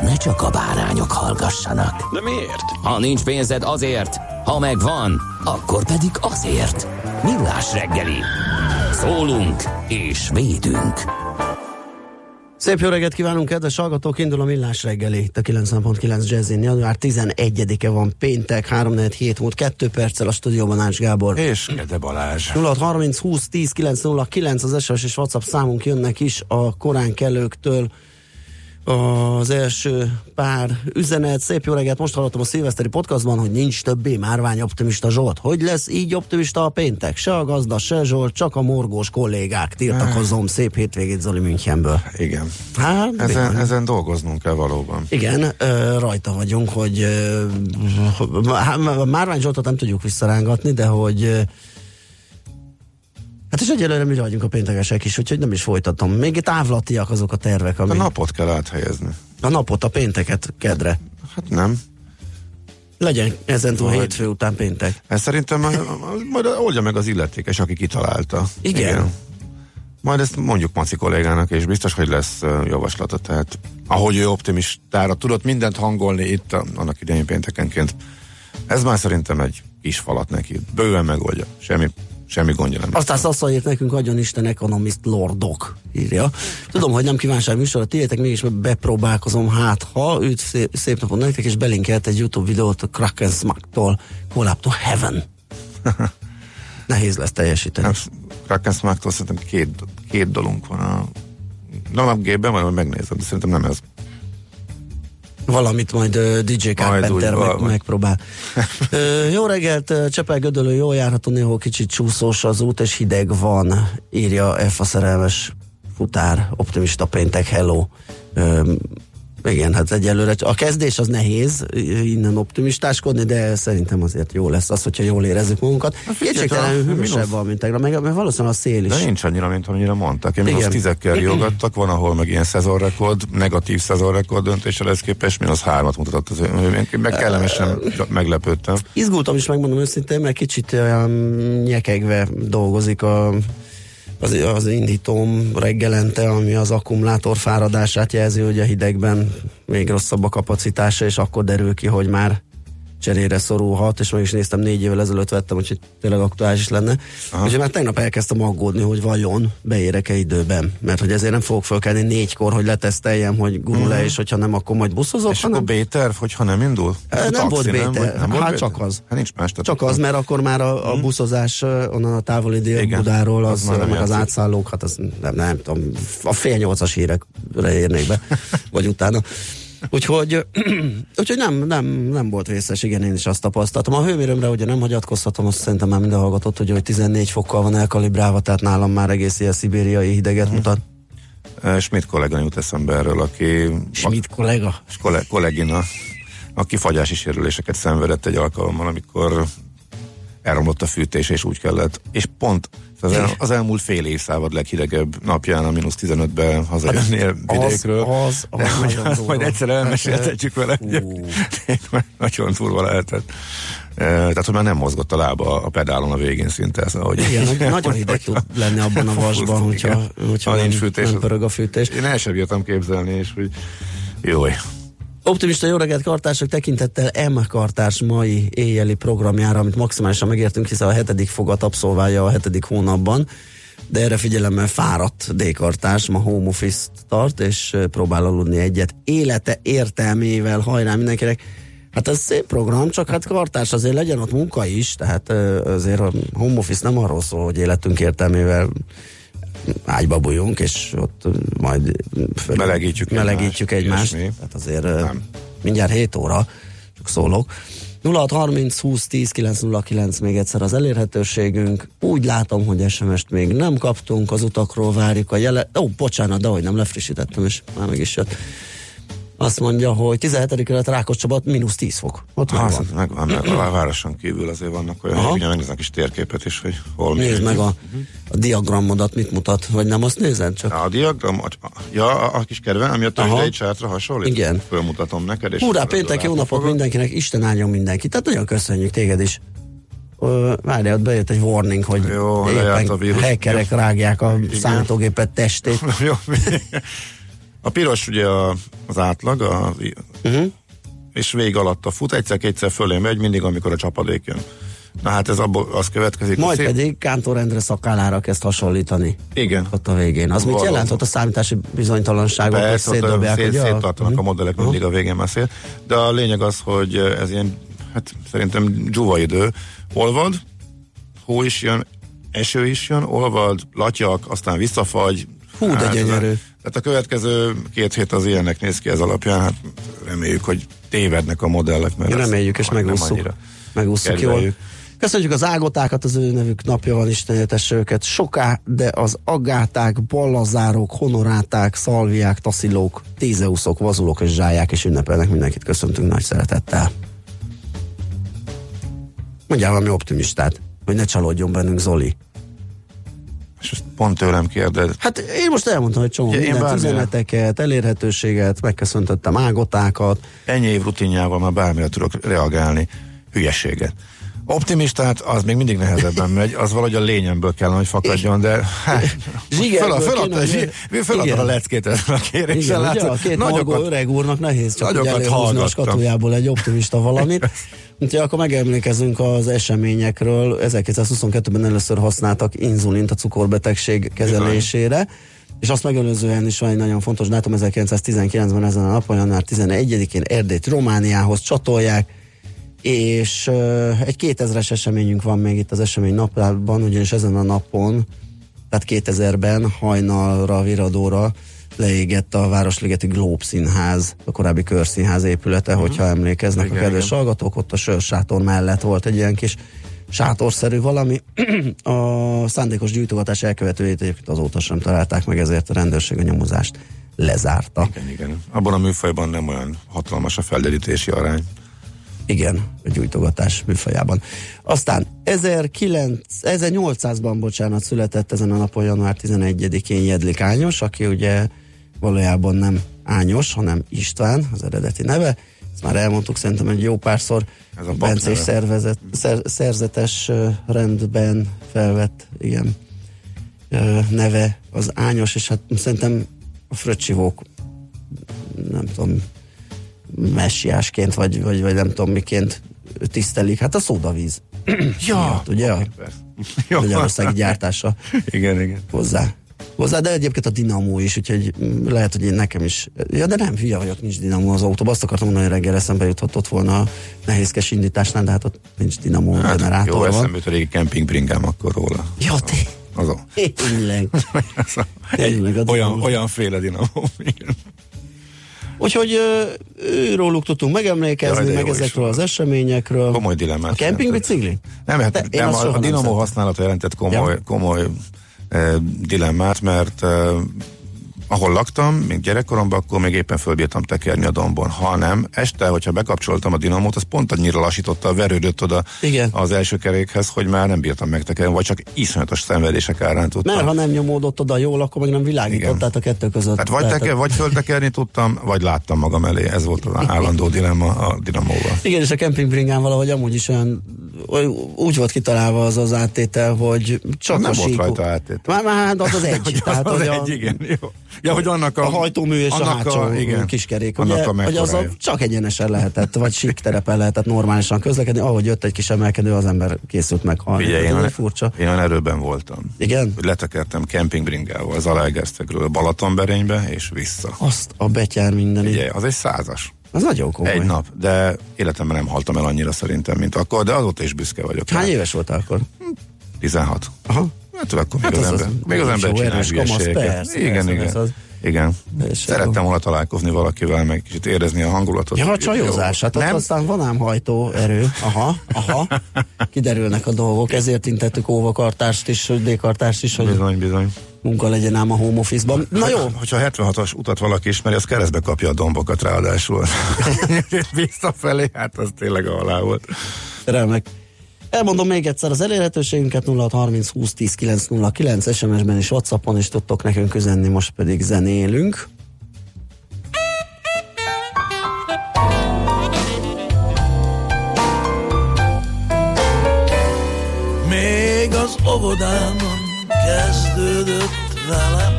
ne csak a bárányok hallgassanak. De miért? Ha nincs pénzed azért, ha megvan, akkor pedig azért. Millás reggeli. Szólunk és védünk. Szép jó reggelt kívánunk, kedves hallgatók! Indul a Millás reggeli, itt a 90.9 Jazzin. Január 11-e van péntek, 3 7 múlt 2 perccel a stúdióban Ács Gábor. És Gede Balázs. 0630 20 10 909 az SMS és WhatsApp számunk jönnek is a korán kelőktől az első pár üzenet. Szép jó reggelt, most hallottam a szilveszteri podcastban, hogy nincs többé márvány optimista Zsolt. Hogy lesz így optimista a péntek? Se a gazda, se Zsolt, csak a morgós kollégák. Tiltakozom, szép hétvégét Zoli Münchenből. Igen. Hát, Ezen, bizony. ezen dolgoznunk kell valóban. Igen, ö, rajta vagyunk, hogy ö, hát, Márvány Zsoltot nem tudjuk visszarángatni, de hogy hát és egyelőre mi vagyunk a péntekesek is, úgyhogy nem is folytatom. Még távlatiak azok a tervek, A ami napot kell áthelyezni. a napot, a pénteket kedre. Hát nem. Legyen ezen túl Vagy- hétfő után péntek. Ezt szerintem majd, oldja meg az illetékes, aki kitalálta. Igen. Majd ezt mondjuk Maci kollégának, és biztos, hogy lesz javaslata. Tehát ahogy ő optimistára tudott mindent hangolni itt a, annak idején péntekenként, ez már szerintem egy kis falat neki. Bőven megoldja. Semmi, semmi gondja nem. Aztán Szasza írt nekünk, adjon Isten Economist Lordok, írja. Tudom, hogy nem kívánság műsor, a tiétek mégis bepróbálkozom, hát ha őt szép, szép napot nektek, és belinkelt egy YouTube videót a Kraken Smack-tól, Collab to Heaven. Nehéz lesz teljesíteni. Hát, Kraken Smack-tól szerintem két, két dolunk van a Nalapgépben, majd megnézem, de szerintem nem ez. Valamit majd uh, DJ Carpenter meg, megpróbál. uh, jó reggelt, uh, Csepel Gödölő, jól járható, néhol kicsit csúszós az út, és hideg van, írja F a szerelmes futár, optimista péntek, hello. Uh, igen, hát egyelőre a kezdés az nehéz innen optimistáskodni, de szerintem azért jó lesz az, hogyha jól érezzük magunkat. Kétségtelenül hűvösebb van, mint tegnap, meg, meg valószínűleg a szél is. De nincs annyira, mint amennyire mondtak. Én mínusz tízekkel riogattak, van, ahol meg ilyen szezonrekord, negatív szezonrekord döntéssel ez képest, mínusz hármat mutatott az. Én meg kellemesen meglepődtem. Izgultam is, megmondom őszintén, mert kicsit olyan nyekegve dolgozik a, az, az indítóm reggelente, ami az akkumulátor fáradását jelzi, hogy a hidegben még rosszabb a kapacitása, és akkor derül ki, hogy már cserére szorulhat, és meg is néztem, négy évvel ezelőtt vettem, úgyhogy tényleg aktuális is lenne. Aha. Úgyhogy már tegnap elkezdtem aggódni, hogy vajon beérek-e időben, mert hogy ezért nem fogok fölkelni négykor, hogy leteszteljem, hogy gurul-e, Mhm. és hogyha nem, akkor majd buszozok, És akkor B-terv, hogyha nem indul? A nem taxi, volt B-terv. Nem volt Hát csak az. Hát nincs más. tehát Csak az, mert akkor már a, a buszozás uh, onnan a távoli Igen, délbudáról, az az, meg az átszállók, hát az nem, nem tudom, a fél nyolcas hírekre érnék be, vagy utána. Úgyhogy, úgyhogy nem, nem, nem volt vészes, igen, én is azt tapasztaltam. A hőmérőmre ugye nem hagyatkozhatom, azt szerintem már minden hallgatott, hogy, hogy 14 fokkal van elkalibrálva, tehát nálam már egész ilyen szibériai hideget Mhm. mutat. Eh, Schmidt kollega jut eszembe erről, aki Schmidt kollega. és kolle- kollégina, aki fagyási sérüléseket szenvedett egy alkalommal, amikor elromlott a fűtés, és úgy kellett. És pont az, el, az elmúlt fél évszávad leghidegebb napján, a mínusz 15-ben hazajönnél vidékről. Az, az, az De majd, egyszer elmeséltetjük vele, nagyon durva lehetett. Tehát, hogy már nem mozgott a lába a pedálon a végén szinte. Szóval, hogy Igen, nagy- nagyon hideg tud lenni abban a vasban, hogyha, Igen. hogyha Ha nem, fűtés, nem pörög a fűtés. Én el sem bírtam képzelni, és hogy jó. Optimista jó reggelt kartársak tekintettel M kartárs mai éjjeli programjára, amit maximálisan megértünk, hiszen a hetedik fogat abszolválja a hetedik hónapban. de erre figyelemmel fáradt D-kartás, ma home office tart, és próbál aludni egyet élete értelmével, hajrá mindenkinek. Hát ez szép program, csak hát kartás azért legyen ott munka is, tehát azért a home office nem arról szól, hogy életünk értelmével ágyba bújunk, és ott majd föl- Melegítjük melegítjük egymást, egymást. Tehát azért Nem. mindjárt 7 óra, csak szólok. 0630 20 10 909 még egyszer az elérhetőségünk. Úgy látom, hogy SMS-t még nem kaptunk, az utakról várjuk a jele... Ó, bocsánat, de hogy nem lefrissítettem, és már meg is jött. Azt mondja, hogy 17. kerület Rákos Csaba, mínusz 10 fok. Ott Ha, megvan. megvan, meg a városon kívül azért vannak olyan, Aha. hogy megnéznek is térképet is, hogy hol mi. Nézd meg a, a diagramodat, mit mutat, vagy nem azt nézed csak? A diagram, a, ja, a, a kis kedven, ami a tőzsdei csártra hasonlít. Igen. Fölmutatom neked. És akkor péntek, jó napot mindenkinek, Isten áldjon mindenki. Tehát nagyon köszönjük téged is. Ö, Várjál, ott bejött egy warning, hogy Jó, lejárt a éppen vírus. hackerek rágják a számítógépet testét. Jó. A piros ugye a, az átlag, a, Uh-huh. és végig alatta fut, egyszer-kétszer fölé megy, mindig, amikor a csapadék jön. Na hát ez abból az következik. Majd szép- pedig Kántor Endre szakállára kezd hasonlítani Igen. ott a végén. Az mit Valóban. jelent ott a számítási bizonytalanságok, hogy szétdobják? szét, ugye? széttartanak a modellek Aha. mindig a végén már szél. De a lényeg az, hogy ez ilyen, hát szerintem dzsuva idő. Olvad, hó is jön, eső is jön, olvad, latyak, aztán visszafagy. Hú, de ez gyönyörű. a- Tehát a következő két hét az ilyennek néz ki ez alapján, hát reméljük, hogy tévednek a modellek. Mert ez Reméljük és Megúszuk kedveljük. jól. Köszönjük az ágotákat, az ő nevük napja van, Isten éltesse őket. Soká, de az agáták, ballazárok, honoráták, szalviák, taszilók, tézeuszok, vazulók és zsáják és ünnepelnek mindenkit. Köszöntünk nagy szeretettel. Mondjál valami optimistát, hogy ne csalódjon bennünk Zoli. És ezt pont tőlem kérdez. Hát én most elmondtam, hogy csomó Ja, mindent, bármire. üzeneteket, elérhetőséget, megköszöntöttem ágotákat. Ennyi év rutinjával már bármire tudok reagálni. Hülyeséget. Optimistát az még mindig nehezebben megy, az valahogy a lényemből kellene, hogy fakadjon, de hát, Zsigerből föl, hogy- zsi- föladta Igen. a leckét ezzel a kéréssel. Látod? a két nagyokat, öreg úrnak nehéz csak nagyokat ugye előhúzni a skatujából egy optimista valamit. Úgyhogy akkor megemlékezünk az eseményekről. 1922-ben először használtak inzulint a cukorbetegség kezelésére. És azt megelőzően is van egy nagyon fontos dátum, 1919-ben ezen a napon, január 11-én Erdélyt Romániához csatolják, és egy 2000-es eseményünk van még itt az esemény napjában, ugyanis ezen a napon, tehát 2000-ben hajnalra, viradóra leégett a Városligeti Globe Színház, a korábbi körszínház épülete, uh-huh. hogyha emlékeznek Igen, a kedves igen. hallgatók, ott a sörsátor mellett volt egy ilyen kis sátorszerű valami. a szándékos gyújtogatás elkövetőjét egyébként azóta sem találták meg, ezért a rendőrség a nyomozást lezárta. Igen, igen. Abban a műfajban nem olyan hatalmas a felderítési arány. Igen, a gyújtogatás műfajában. Aztán 19, 1800-ban, bocsánat, született ezen a napon január 11-én Jedlik Ányos, aki ugye valójában nem Ányos, hanem István, az eredeti neve. Ezt már elmondtuk szerintem egy jó párszor. Ez a Bencés szervezet, szer, szerzetes rendben felvett, igen, neve az Ányos, és hát szerintem a fröccsivók nem tudom, messiásként, vagy, vagy, vagy nem tudom miként tisztelik. Hát a szódavíz. Ja, ugye? A. Magyarországi gyártása Igen, igen. hozzá. Hozzá, de egyébként a dinamó is, úgyhogy lehet, hogy én nekem is. Ja, de nem, hülye vagyok, nincs dinamó az autóban. Azt akartam mondani, hogy reggel eszembe juthatott volna a nehézkes indításnál, de hát ott nincs dinamó Hát, generátor jó, eszembe jut a régi kempingbringám akkor róla. Ja, te, Az a, tényleg. Tényleg, olyan féle dinamó. Úgyhogy ö, őróluk tudtunk megemlékezni, Jaj, meg is ezekről van. az eseményekről. Komoly dilemmát. A kempingbicikli? Nem, hát De nem, a, a dinamó használata jelentett komoly, Ja. komoly dilemmát, mert ahol laktam, még gyerekkoromban, akkor még éppen fölbírtam tekerni a dombon. Ha nem, este, hogyha bekapcsoltam a dinamót, az pont annyira lassította a verődött oda Igen. az első kerékhez, hogy már nem bírtam megtekerni, vagy csak iszonyatos szenvedések árán tudtam. Mert ha nem nyomódott oda jól, akkor meg nem világított, Igen. tehát a kettő között. Hát vagy, teker, vagy föltekerni tudtam, vagy láttam magam elé. Ez volt az állandó dilemma a dinamóval. Igen, és a kempingbringán valahogy amúgy is olyan úgy volt kitalálva az az áttétel, hogy csak nem a volt síkú- rajta áttétel. Már, már hát az az egy. Hogy tehát, az hogy a, egy, igen, jó. Ja, hogy annak a, a hajtómű és a hátsó igen, kiskerék, annak ugye, a hogy az a, csak egyenesen lehetett, vagy sík terepen lehetett normálisan közlekedni, ahogy jött egy kis emelkedő, az ember készült meghalni. Figyelj, én, furcsa. én olyan erőben voltam. Igen? Hogy letekertem kempingbringával Zalaegerszegről Balatonberénybe, és vissza. Azt a betyár mindeni. Ugye, az egy százas. Az nagyon komoly. Egy nap, de életemben nem haltam el annyira szerintem, mint akkor, de azóta is büszke vagyok. Hány rá. éves voltál akkor? 16. Aha. Hát akkor még Hát az, az az ember, még az jó ember csinál erős kamasz, persze, Igen, persze, igen. persze, az- Igen. És Szerettem volna találkozni valakivel, meg kicsit érezni a hangulatot. Ja, a csajozás, hát Nem? aztán van ám hajtó erő. Aha, aha. Kiderülnek a dolgok, ezért intettük óvakartást is, hogy D-kartást is, hogy Bizony, bizony. munka legyen ám a home office-ban. Na jó, Hogyha 76-as utat valaki ismeri, az keresztbe kapja a dombokat ráadásul. Visszafelé, hát az tényleg alá volt. remek. Elmondom még egyszer az elérhetőségünket 0630 20 10 909 SMS-ben és Whatsappon is tudtok nekünk üzenni, most pedig zenélünk. Még az óvodában kezdődött velem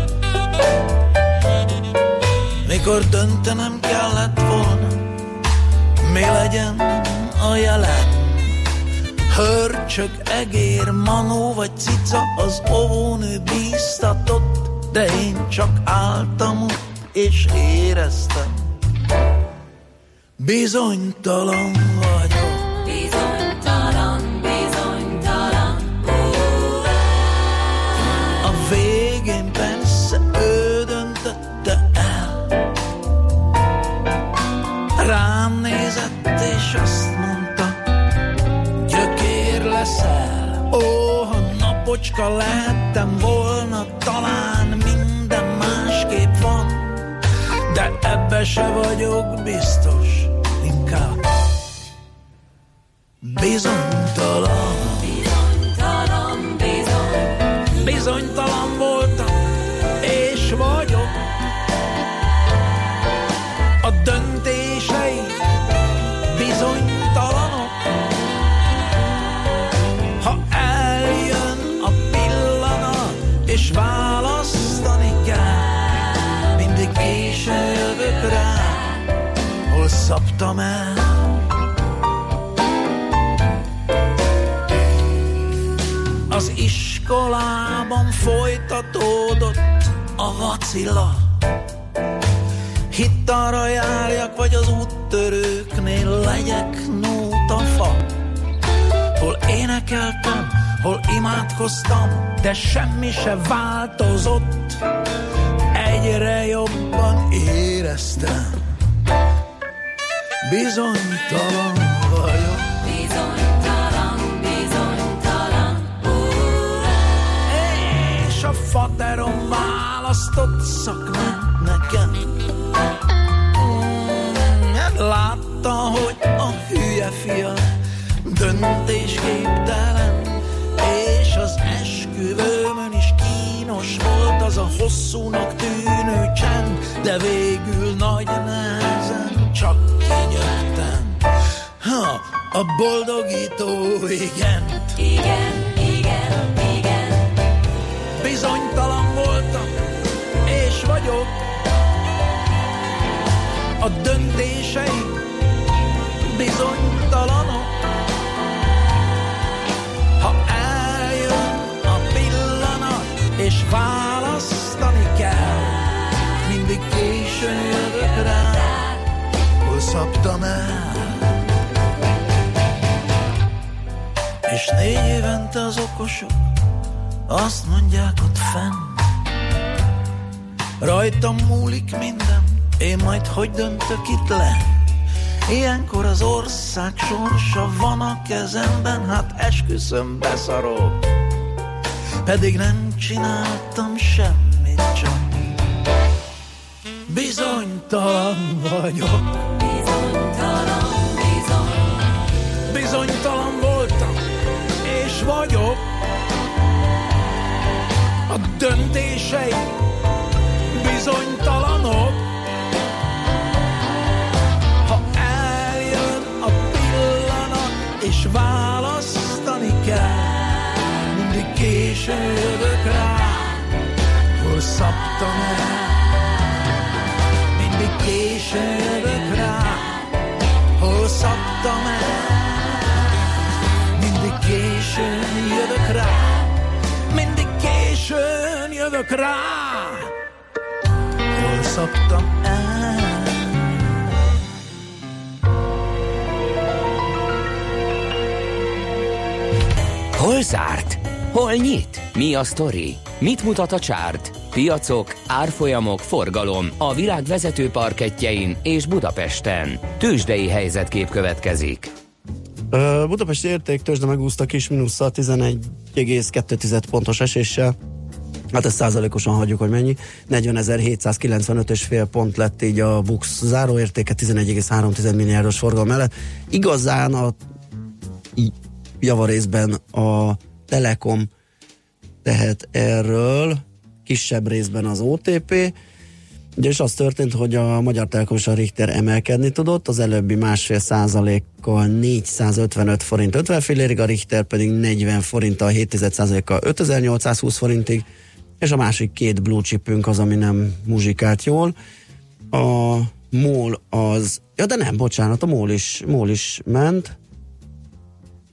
Mikor döntenem kellett volna Mi legyen a jelen Hörcsög, egér, manó vagy cica Az óvónő bíztatott De én csak álltam ott és éreztem. Bizonytalan vagyok napocska lehettem volna Talán minden másképp van. De ebbe se vagyok biztos Inkább bizonytalan, a vacilla Hitt arra járjak, vagy az úttörőknél legyek nótafa Hol énekeltem, hol imádkoztam, de semmi se változott. Egyre jobban éreztem. Bizonytalan vagyok. Bizonytalan, bizonytalan, És a faterom választott szakmát nekem. Hát Látta, hogy a hülye fia döntésképtelen És az esküvőmön is kínos volt az a hosszúnak tűnő csend De végül nagy nehezen csak kinyögtem. Ha, a boldogító igen, igen, vagyok A döntéseim bizonytalanok. Ha eljön a pillanat, és választani kell Mindig későn jövök rá, hol szabtam el. És négy évente az okosok azt mondják ott fenn Rajtam múlik minden Én majd hogy döntök itt le? Ilyenkor az ország sorsa van a kezemben Hát esküszöm beszarok. Pedig nem csináltam semmit csak Bizonytalan vagyok. Bizonytalan, bizony, Bizonytalan voltam És vagyok. A döntései bizonytalanok. Ha eljön a pillanat, és választani kell, mindig későn jövök rá, hol szabtam el. Mindig későn jövök rá, hol szabtam el. Mindig későn jövök rá, mindig későn jövök rá zárt? Hol nyit? Mi a sztori? Mit mutat a csárt? Piacok, árfolyamok, forgalom a világ vezető parketjein és Budapesten. Tősdei helyzetkép következik. Ö, Budapesti értéktősde megúszta kis mínusszal 11,2 pontos eséssel. Hát ezt százalékosan hagyjuk, hogy mennyi. 40.795 fél pont lett így a Bux záróértéke 11,3 milliárdos forgalom mellett. Igazán a javarészben a Telekom tehet erről, kisebb részben az OTP, Ugye és az történt, hogy a Magyar Telekom és a Richter emelkedni tudott, az előbbi másfél százalékkal 455 forint 50 fillérig, a Richter pedig 40 forinttal 7 százalékkal 5820 forintig, és a másik két blue chipünk az, ami nem muzsikált jól. A MOL az, ja de nem, bocsánat, a MOL is, MOL is ment,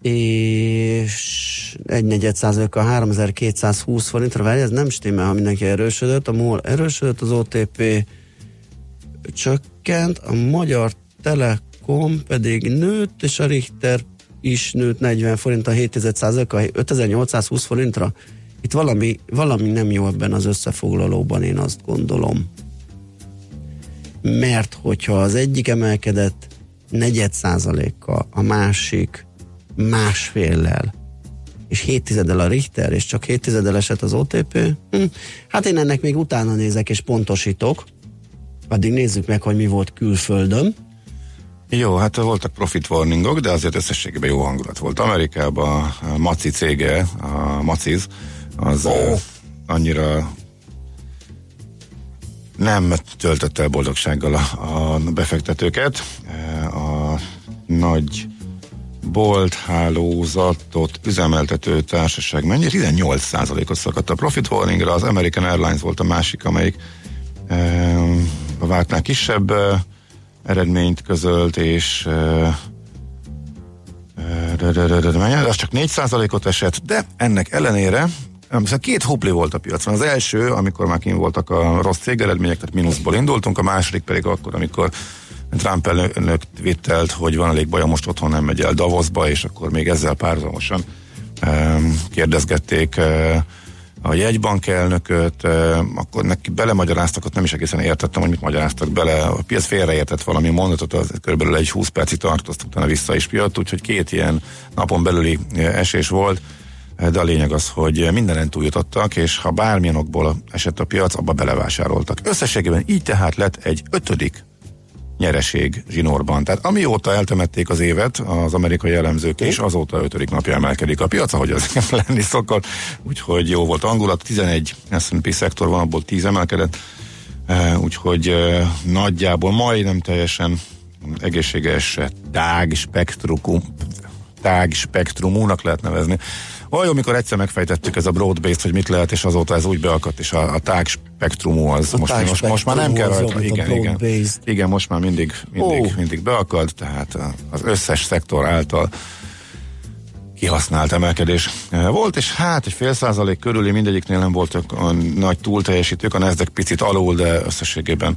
és egy negyed százalékkal 3220 forintra, várj, ez nem stimmel, ha mindenki erősödött, a MOL erősödött, az OTP csökkent, a Magyar Telekom pedig nőtt, és a Richter is nőtt 40 forint a 7 százalékkal 5820 forintra. Itt valami, valami nem jó ebben az összefoglalóban, én azt gondolom. Mert hogyha az egyik emelkedett negyed százalékkal, a másik másféllel, és 7 tizedel a Richter, és csak 7 tizedel esett az OTP, hm, hát én ennek még utána nézek és pontosítok, addig nézzük meg, hogy mi volt külföldön. Jó, hát voltak profit warningok, de azért összességében jó hangulat volt. Amerikában a Maci cége, a Maciz, az oh. annyira nem töltötte el boldogsággal a, a befektetőket. A nagy bolt hálózatot üzemeltető társaság mennyi? 18%-ot szakadt a profit warningra, az American Airlines volt a másik, amelyik e, a vártnál kisebb e, eredményt közölt, és e, az csak 4%-ot esett, de ennek ellenére Szóval két hopli volt a piacon. Az első, amikor már kim voltak a rossz cégeredmények, tehát mínuszból indultunk, a második pedig akkor, amikor Trump elnök twittelt, hogy van elég baja, most otthon nem megy el Davosba, és akkor még ezzel párhuzamosan um, kérdezgették uh, a jegybank elnököt, uh, akkor neki belemagyaráztak, ott nem is egészen értettem, hogy mit magyaráztak bele. A piac félreértett valami mondatot, az körülbelül egy 20 percig tartott, utána vissza is jött, úgyhogy két ilyen napon belüli esés volt de a lényeg az, hogy mindenen túljutottak, és ha bármilyen okból esett a piac, abba belevásároltak. Összességében így tehát lett egy ötödik nyereség zsinórban. Tehát amióta eltemették az évet az amerikai elemzők, és azóta ötödik napja emelkedik a piac, ahogy az lenni szokott, úgyhogy jó volt angulat, 11 S&P szektor van, abból 10 emelkedett, úgyhogy nagyjából majdnem teljesen egészséges tág spektrum, tág spektrumúnak lehet nevezni. Olyan, amikor egyszer megfejtettük ez a broad-based, hogy mit lehet, és azóta ez úgy beakadt, és a, a tág spektrumú az A most, tág most, most már nem kell rajta. Igen, igen. igen, most már mindig, mindig, Ó. mindig beakad, tehát az összes szektor által kihasznált emelkedés volt, és hát egy fél százalék körüli mindegyiknél nem voltak a nagy túlteljesítők, a Nasdaq picit alul, de összességében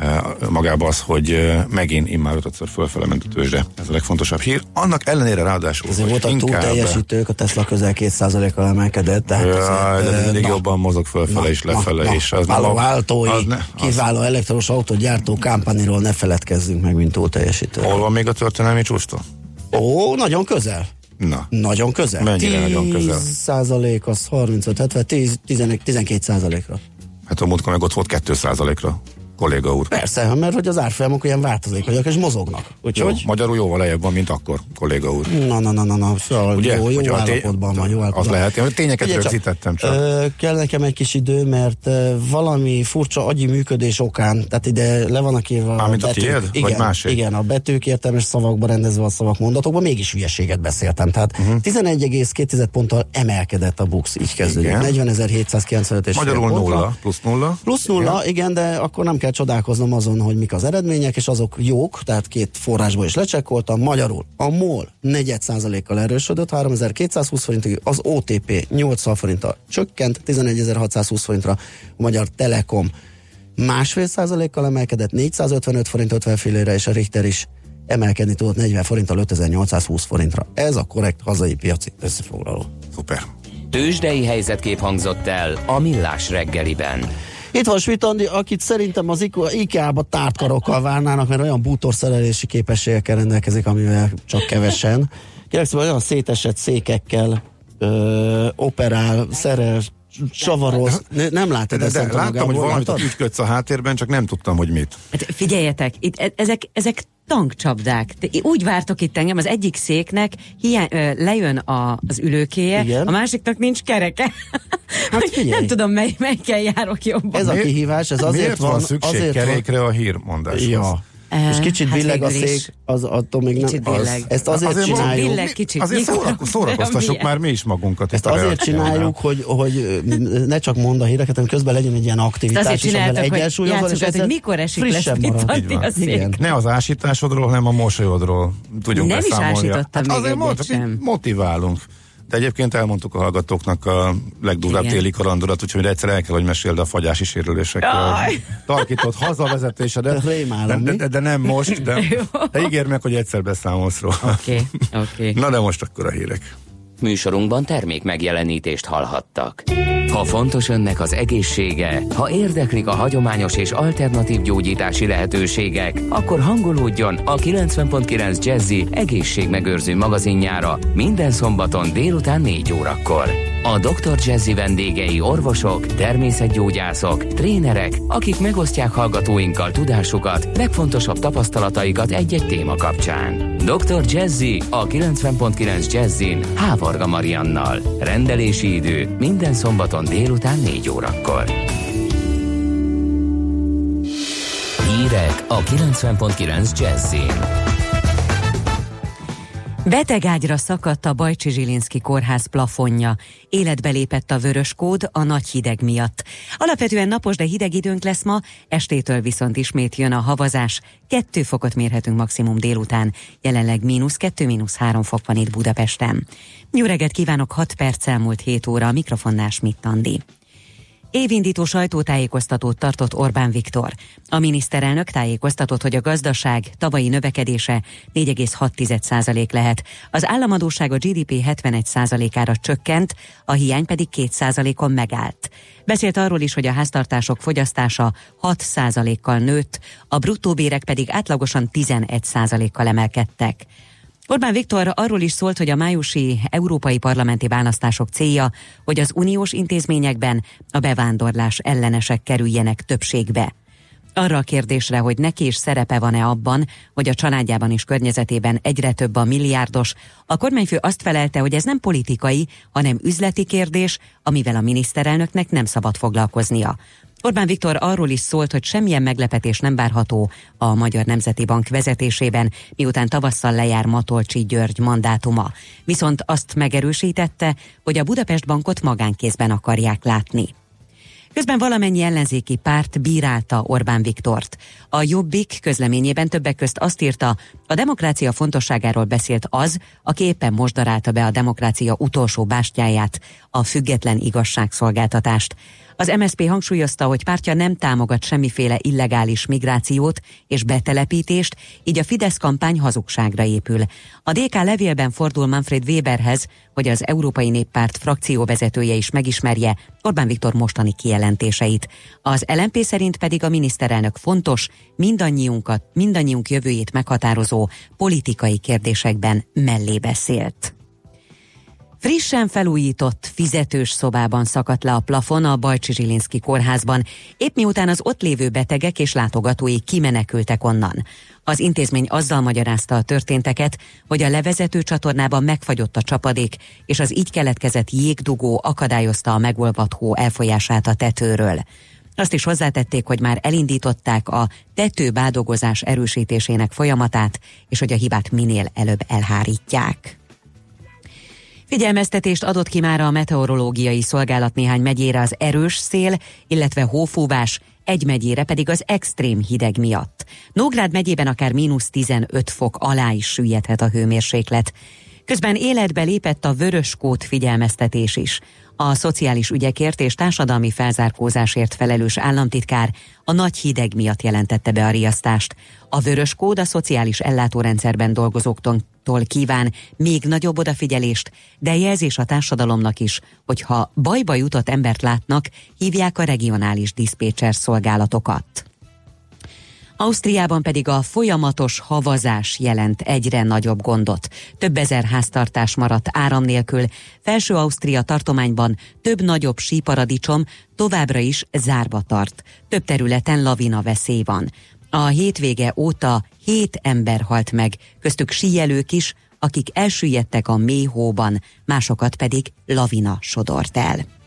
eh, magában az, hogy eh, megint immár ötödször fölfele ment a tőzsde. Ez a legfontosabb hír. Annak ellenére ráadásul, hogy voltak túl inkább- teljesítők, a Tesla közel 2%-kal emelkedett, tehát Jaj, azért, de ö, mindig na, jobban mozog fölfele és lefele, és az nem Palo a- Alto, az ne- az- kiváló elektromos autógyártó Campaniról ne feledkezzünk meg, mint túl teljesítő. Hol van még a történelmi csústól? Ó, nagyon közel. Na, Nagyon közel. Mennyire nagyon közel? 10 százalék az 35, 70, 10, 11, 12 százalékra. hát a múltkor meg ott volt 2 ra kolléga úr. Persze, mert hogy az árfolyamok ilyen változékonyak és mozognak. Jó, Úgyhogy, magyarul jóval lejjebb van, mint akkor, kolléga úr. na, na, na, na, na, szóval Ugye? jó, jó Hogy a té- állapotban van, jó Az állapotban. lehet, én tényeket csak, rögzítettem csak. Ö, kell nekem egy kis idő, mert ö, valami furcsa agyi működés okán, tehát ide le vannak írva Mármint a tiéd? Vagy igen, másé? igen, a betűk értelmes szavakba rendezve a szavak mondatokban, mégis hülyeséget beszéltem. Tehát Mhm. uh-huh. 11,2 ponttal emelkedett a BUX, így kezdődik. Igen. 40.795 és Magyarul nulla, plusz nulla. Plusz nulla, igen. igen, de akkor nem kell csodálkoznom azon, hogy mik az eredmények, és azok jók, tehát két forrásból is lecsekkoltam. Magyarul a MOL 4%-kal erősödött, 3220 forintig, az OTP 80 forinttal csökkent, 11.620 forintra, a Magyar Telekom másfél százalékkal emelkedett, 455 forint 50 fillére, és a Richter is emelkedni tudott 40 forinttal 5820 forintra. Ez a korrekt hazai piaci összefoglaló. Szuper. Tőzsdei helyzetkép hangzott el a Millás reggeliben. Itt van Svitandi, akit szerintem az IKEA- IKEA-ba tárt karokkal várnának, mert olyan bútorszerelési képességekkel rendelkezik, amivel csak kevesen. Kérlek szépen olyan szétesett székekkel ö, operál, szerel, csavaroz. Ne, nem látod De, ezt de láttam, hogy valamit ügyködsz a háttérben, csak nem tudtam, hogy mit. Hát figyeljetek, itt, e- ezek, ezek tankcsapdák. Te- Úgy vártok itt engem, az egyik széknek hiány, ö, lejön a, az ülőkéje, Igen. a másiknak nincs kereke. Hát figyelj. Nem tudom, mely, melyikkel járok jobban. Ez a kihívás, ez azért Miért van, van, szükség azért van, kerékre a hírmondáshoz? Ja. És kicsit hát billeg a szék, az attól még Kicsit nem. billeg. Ezt azért, Azért csináljuk. billeg kicsit Azért szórakoztassuk milyen? már mi is magunkat. Ezt azért csináljuk, hogy, hogy ne csak mond a híreket, hanem közben legyen egy ilyen aktivitás, azért és amivel egyensúlyozol, és hogy mikor esik lesz a szék. Igen. Ne az ásításodról, hanem a mosolyodról tudjunk Nem is ásítottam még azért motiválunk. De egyébként elmondtuk a hallgatóknak a legdurvább téli karandolat, úgyhogy egyszer el kell, hogy meséld a fagyási sérülésekről. Tarkított hazavezetésedet. De, mi? de, de, nem most, de, de ígér meg, hogy egyszer beszámolsz róla. Oké, oké. Na de most akkor a hírek. Műsorunkban termék megjelenítést hallhattak. Ha fontos önnek az egészsége, ha érdeklik a hagyományos és alternatív gyógyítási lehetőségek, akkor hangolódjon a 90.9 Jazzy egészségmegőrző magazinjára minden szombaton délután 4 órakor. A Dr. Jazzy vendégei orvosok, természetgyógyászok, trénerek, akik megosztják hallgatóinkkal tudásukat, legfontosabb tapasztalataikat egy-egy téma kapcsán. Dr. Jazzy a 90.9 Jazzin Hávarga Mariannal. Rendelési idő minden szombaton délután 4 órakor. Hírek a 90.9 Jazzin. Betegágyra szakadt a Bajcsi Zsilinszki kórház plafonja. Életbe lépett a vörös kód a nagy hideg miatt. Alapvetően napos, de hideg időnk lesz ma, estétől viszont ismét jön a havazás. Kettő fokot mérhetünk maximum délután. Jelenleg mínusz kettő, mínusz három fok van itt Budapesten. Jó reggelt kívánok, 6 perc elmúlt 7 óra, a mikrofonnál Schmidt Andi. Évindító sajtótájékoztatót tartott Orbán Viktor. A miniszterelnök tájékoztatott, hogy a gazdaság tavalyi növekedése 4,6% lehet. Az államadóság a GDP 71%-ára csökkent, a hiány pedig 2%-on megállt. Beszélt arról is, hogy a háztartások fogyasztása 6%-kal nőtt, a bruttóbérek pedig átlagosan 11%-kal emelkedtek. Orbán Viktor arról is szólt, hogy a májusi európai parlamenti választások célja, hogy az uniós intézményekben a bevándorlás ellenesek kerüljenek többségbe. Arra a kérdésre, hogy neki is szerepe van-e abban, hogy a családjában és környezetében egyre több a milliárdos, a kormányfő azt felelte, hogy ez nem politikai, hanem üzleti kérdés, amivel a miniszterelnöknek nem szabad foglalkoznia. Orbán Viktor arról is szólt, hogy semmilyen meglepetés nem várható a Magyar Nemzeti Bank vezetésében, miután tavasszal lejár Matolcsi György mandátuma. Viszont azt megerősítette, hogy a Budapest Bankot magánkézben akarják látni. Közben valamennyi ellenzéki párt bírálta Orbán Viktort. A Jobbik közleményében többek közt azt írta, a demokrácia fontosságáról beszélt az, aki éppen most darálta be a demokrácia utolsó bástyáját, a független igazságszolgáltatást. Az MSZP hangsúlyozta, hogy pártja nem támogat semmiféle illegális migrációt és betelepítést, így a Fidesz kampány hazugságra épül. A DK levélben fordul Manfred Weberhez, hogy az Európai Néppárt frakcióvezetője is megismerje Orbán Viktor mostani kijelentéseit. Az LMP szerint pedig a miniszterelnök fontos, mindannyiunkat, mindannyiunk jövőjét meghatározó politikai kérdésekben mellé beszélt. Frissen felújított, fizetős szobában szakadt le a plafon a Bajcsi Zsilinszki kórházban, épp miután az ott lévő betegek és látogatói kimenekültek onnan. Az intézmény azzal magyarázta a történteket, hogy a levezető csatornában megfagyott a csapadék, és az így keletkezett jégdugó akadályozta a megolvadt hó elfolyását a tetőről. Azt is hozzátették, hogy már elindították a tetőbádogozás erősítésének folyamatát, és hogy a hibát minél előbb elhárítják. Figyelmeztetést adott ki már a meteorológiai szolgálat néhány megyére az erős szél, illetve hófúvás, egy megyére pedig az extrém hideg miatt. Nógrád megyében akár mínusz 15 fok alá is süllyedhet a hőmérséklet. Közben életbe lépett a vöröskót figyelmeztetés is. A szociális ügyekért és társadalmi felzárkózásért felelős államtitkár a nagy hideg miatt jelentette be a riasztást. A vörös kód a szociális ellátórendszerben dolgozóktól kíván még nagyobb odafigyelést, de jelzés a társadalomnak is, hogyha bajba jutott embert látnak, hívják a regionális diszpécser szolgálatokat. Ausztriában pedig a folyamatos havazás jelent egyre nagyobb gondot. Több ezer háztartás maradt áram nélkül. Felső Ausztria tartományban több nagyobb síparadicsom továbbra is zárva tart. Több területen lavina veszély van. A hétvége óta hét ember halt meg, köztük síjelők is, akik elsüllyedtek a mély hóban, másokat pedig lavina sodort el.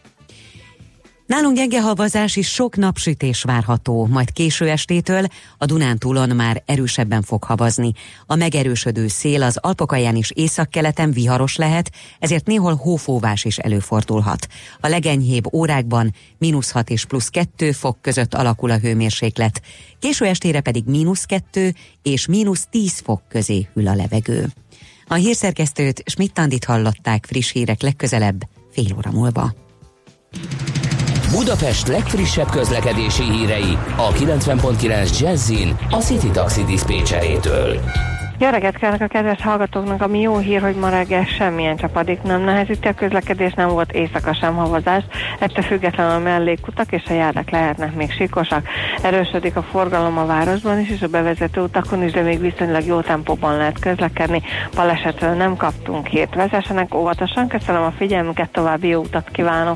Nálunk gyenge havazás és sok napsütés várható, majd késő estétől a Dunántúlon már erősebben fog havazni. A megerősödő szél az Alpokaján is északkeleten viharos lehet, ezért néhol hófóvás is előfordulhat. A legenyhébb órákban mínusz 6 és plusz 2 fok között alakul a hőmérséklet, késő estére pedig mínusz 2 és mínusz 10 fok közé hűl a levegő. A hírszerkesztőt Schmidt-Tandit hallották friss hírek legközelebb, fél óra múlva. Budapest legfrissebb közlekedési hírei a 90.9 Jazzin a City Taxi Dispécsejétől. Jó reggelt kívánok a kedves hallgatóknak, ami jó hír, hogy ma reggel semmilyen csapadék nem nehezíti a közlekedés, nem volt éjszaka sem havazás, ettől függetlenül a mellékutak és a járdak lehetnek még sikosak. Erősödik a forgalom a városban is, és a bevezető utakon is, de még viszonylag jó tempóban lehet közlekedni. Balesetről nem kaptunk hírt. Vezessenek óvatosan, köszönöm a figyelmüket, további jó utat kívánok!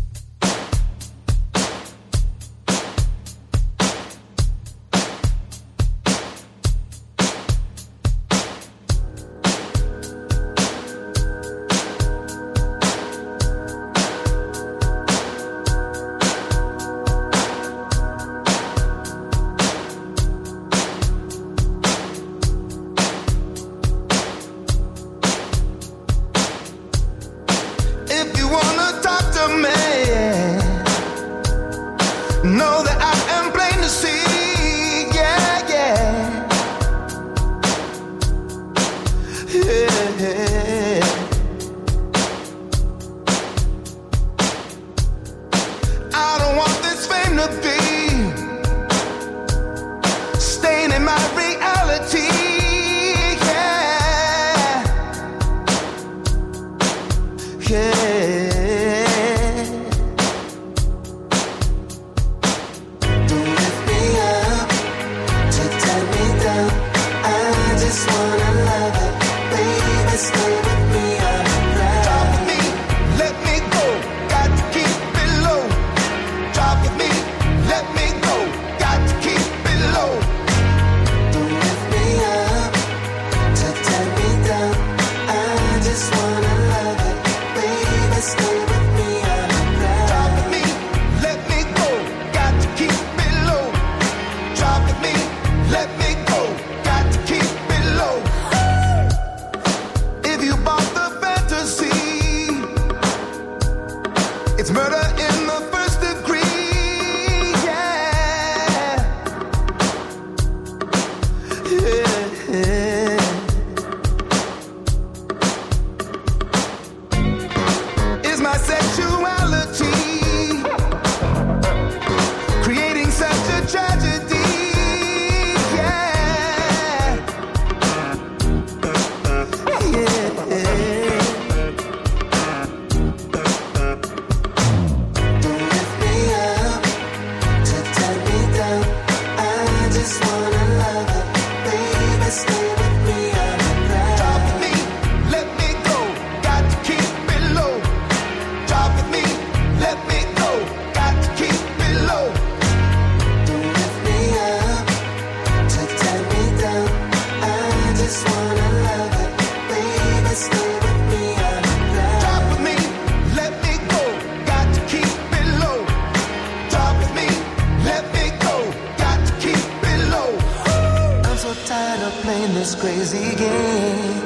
this crazy game.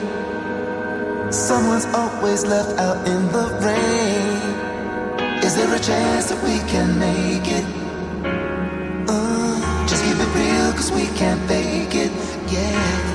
Someone's always left out in the rain. Is there a chance that we can make it? Uh, just keep it real, cause we can't fake it, yeah.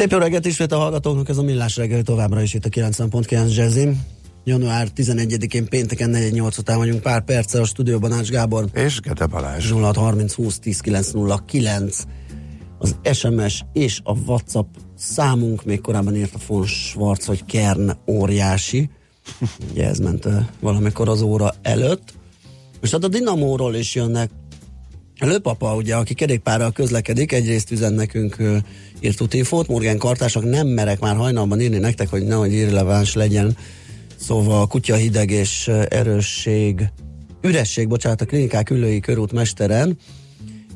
Szép jó reggelt ismét a hallgatóknak, ez a Millás reggel továbbra is itt a 90.9 Jazzin. Január 11-én pénteken 4-8 után vagyunk pár perce a stúdióban Ács Gábor. És Gede Balázs. 0630 20 10 909 az SMS és a WhatsApp számunk, még korábban írta von Schwarz, hogy Kern óriási. Ugye ez ment valamikor az óra előtt. És hát a Dinamóról is jönnek a Lőpapa, ugye, aki kerékpárral közlekedik, egyrészt üzen nekünk uh, írt útinfót, Morgan Kartások, nem merek már hajnalban írni nektek, hogy nehogy irreleváns legyen. Szóval kutya hideg és erősség, üresség, bocsánat, a klinikák ülői körút mesteren,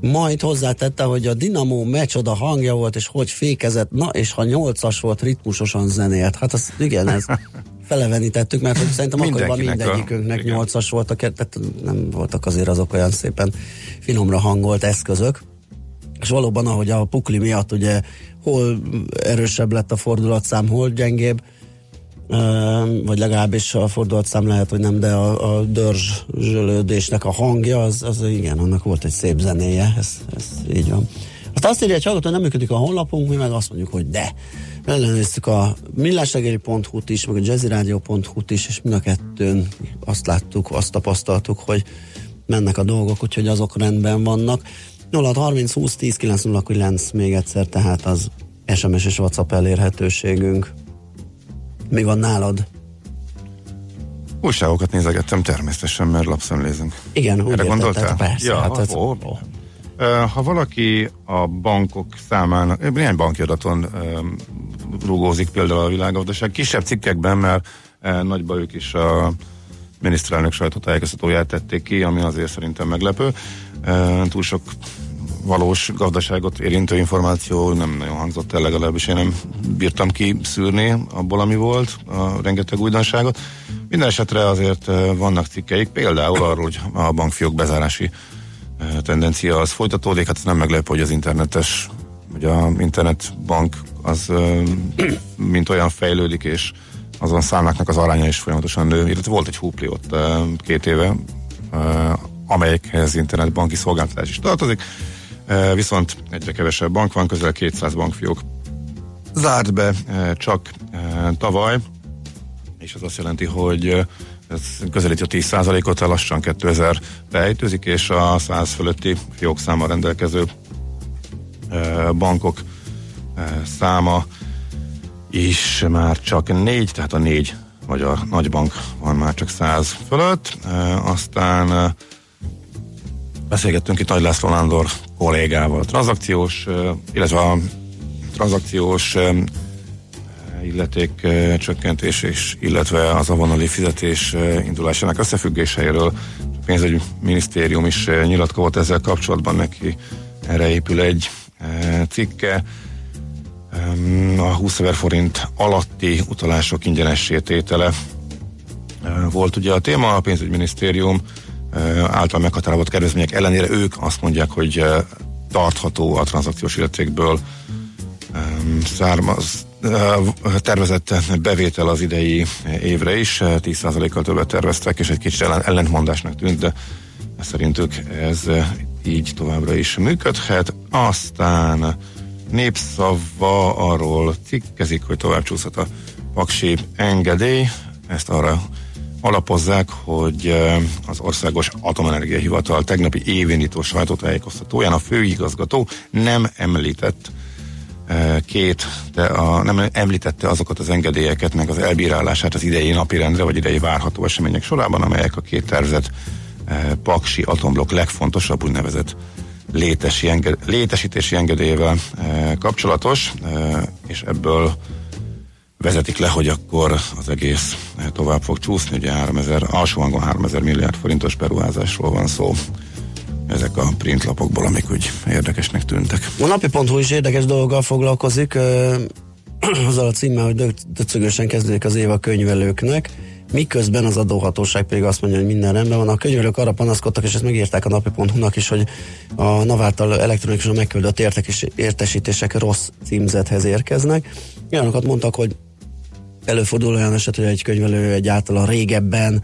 majd hozzátette, hogy a Dinamo mecsoda hangja volt, és hogy fékezett, na és ha nyolcas volt, ritmusosan zenélt. Hát az igen, ez felevenítettük, mert hogy szerintem akkoriban mindegyikünknek nyolcas voltak, tehát nem voltak azért azok olyan szépen finomra hangolt eszközök. És valóban, ahogy a pukli miatt ugye hol erősebb lett a fordulatszám, hol gyengébb, vagy legalábbis a fordulatszám lehet, hogy nem, de a, a dörzsölődésnek a hangja, az, az igen, annak volt egy szép zenéje, ez, ez így van. Azt azt írja egy hallgató, hogy nem működik a honlapunk, mi meg azt mondjuk, hogy de. Ellenőriztük a millásregeli.hu-t is, meg a jazziradio.hu-t is, és mind a kettőn azt láttuk, azt tapasztaltuk, hogy mennek a dolgok, úgyhogy azok rendben vannak. 0630 20 10 909 még egyszer, tehát az SMS és WhatsApp elérhetőségünk. Mi van nálad? Újságokat nézegettem természetesen, mert lapszemlézünk. Igen, úgy Erre értetted, gondoltál? persze. Ja, hát ez, ó. Ö, Ha valaki a bankok számának, néhány banki adaton ö, rugózik például a világgazdaság, kisebb cikkekben, mert nagyba ők is a miniszterelnök sajtótájékoztatóját tették ki, ami azért szerintem meglepő. Túl sok valós gazdaságot érintő információ nem nagyon hangzott el, legalábbis én nem bírtam kiszűrni abból, ami volt, a rengeteg újdonságot. Minden esetre azért vannak cikkeik, például arról, hogy a bankfiók bezárási tendencia az folytatódik, hát nem meglepő, hogy az internetes, hogy a internetbank az mint olyan fejlődik, és azon számláknak az aránya is folyamatosan nő, illetve volt egy húpli ott két éve, amelyekhez internetbanki szolgáltatás is tartozik, viszont egyre kevesebb bank van, közel 200 bankfiók zárt be csak tavaly, és az azt jelenti, hogy ez közelíti a 10%-ot, lassan 2000 rejtőzik, és a 100 fölötti fiók száma rendelkező bankok száma is már csak négy, tehát a négy magyar nagybank van már csak 100 fölött. Aztán beszélgettünk itt Nagy László Nándor kollégával, tranzakciós, illetve a tranzakciós illeték csökkentés és illetve az avonali fizetés indulásának összefüggéseiről. A pénzügyi minisztérium is nyilatkozott ezzel kapcsolatban, neki erre épül egy cikke. A 20 ezer forint alatti utalások ingyenessé tétele volt ugye a téma, a pénzügyminisztérium által meghatározott kedvezmények ellenére ők azt mondják, hogy tartható a tranzakciós illetékből származ, tervezett bevétel az idei évre is, e, 10%-kal többet terveztek, és egy kicsit ellen, ellentmondásnak tűnt, de szerintük ez így továbbra is működhet. Aztán népszava arról cikkezik, hogy tovább csúszhat a paksi engedély. Ezt arra alapozzák, hogy az Országos Atomenergia Hivatal tegnapi évindító sajtótájékoztatóján a főigazgató nem említett két, de a, nem említette azokat az engedélyeket, meg az elbírálását az idei napirendre, vagy idei várható események sorában, amelyek a két tervezett paksi atomblokk legfontosabb úgynevezett létesi enged, létesítési engedélyével kapcsolatos, és ebből vezetik le, hogy akkor az egész tovább fog csúszni, ugye 3000, alsó hangon 3000 milliárd forintos beruházásról van szó ezek a printlapokból, amik úgy érdekesnek tűntek. A napi.hu is érdekes dologgal foglalkozik, azzal a címmel, hogy döcögösen kezdődik az év a könyvelőknek, miközben az adóhatóság pedig azt mondja, hogy minden rendben van. A könyvelők arra panaszkodtak, és ezt megírták a napi.hu-nak is, hogy a NAV által elektronikusan megküldött értesítések rossz címzethez érkeznek. Olyanokat mondtak, hogy előfordul olyan eset, hogy egy könyvelő egy általán régebben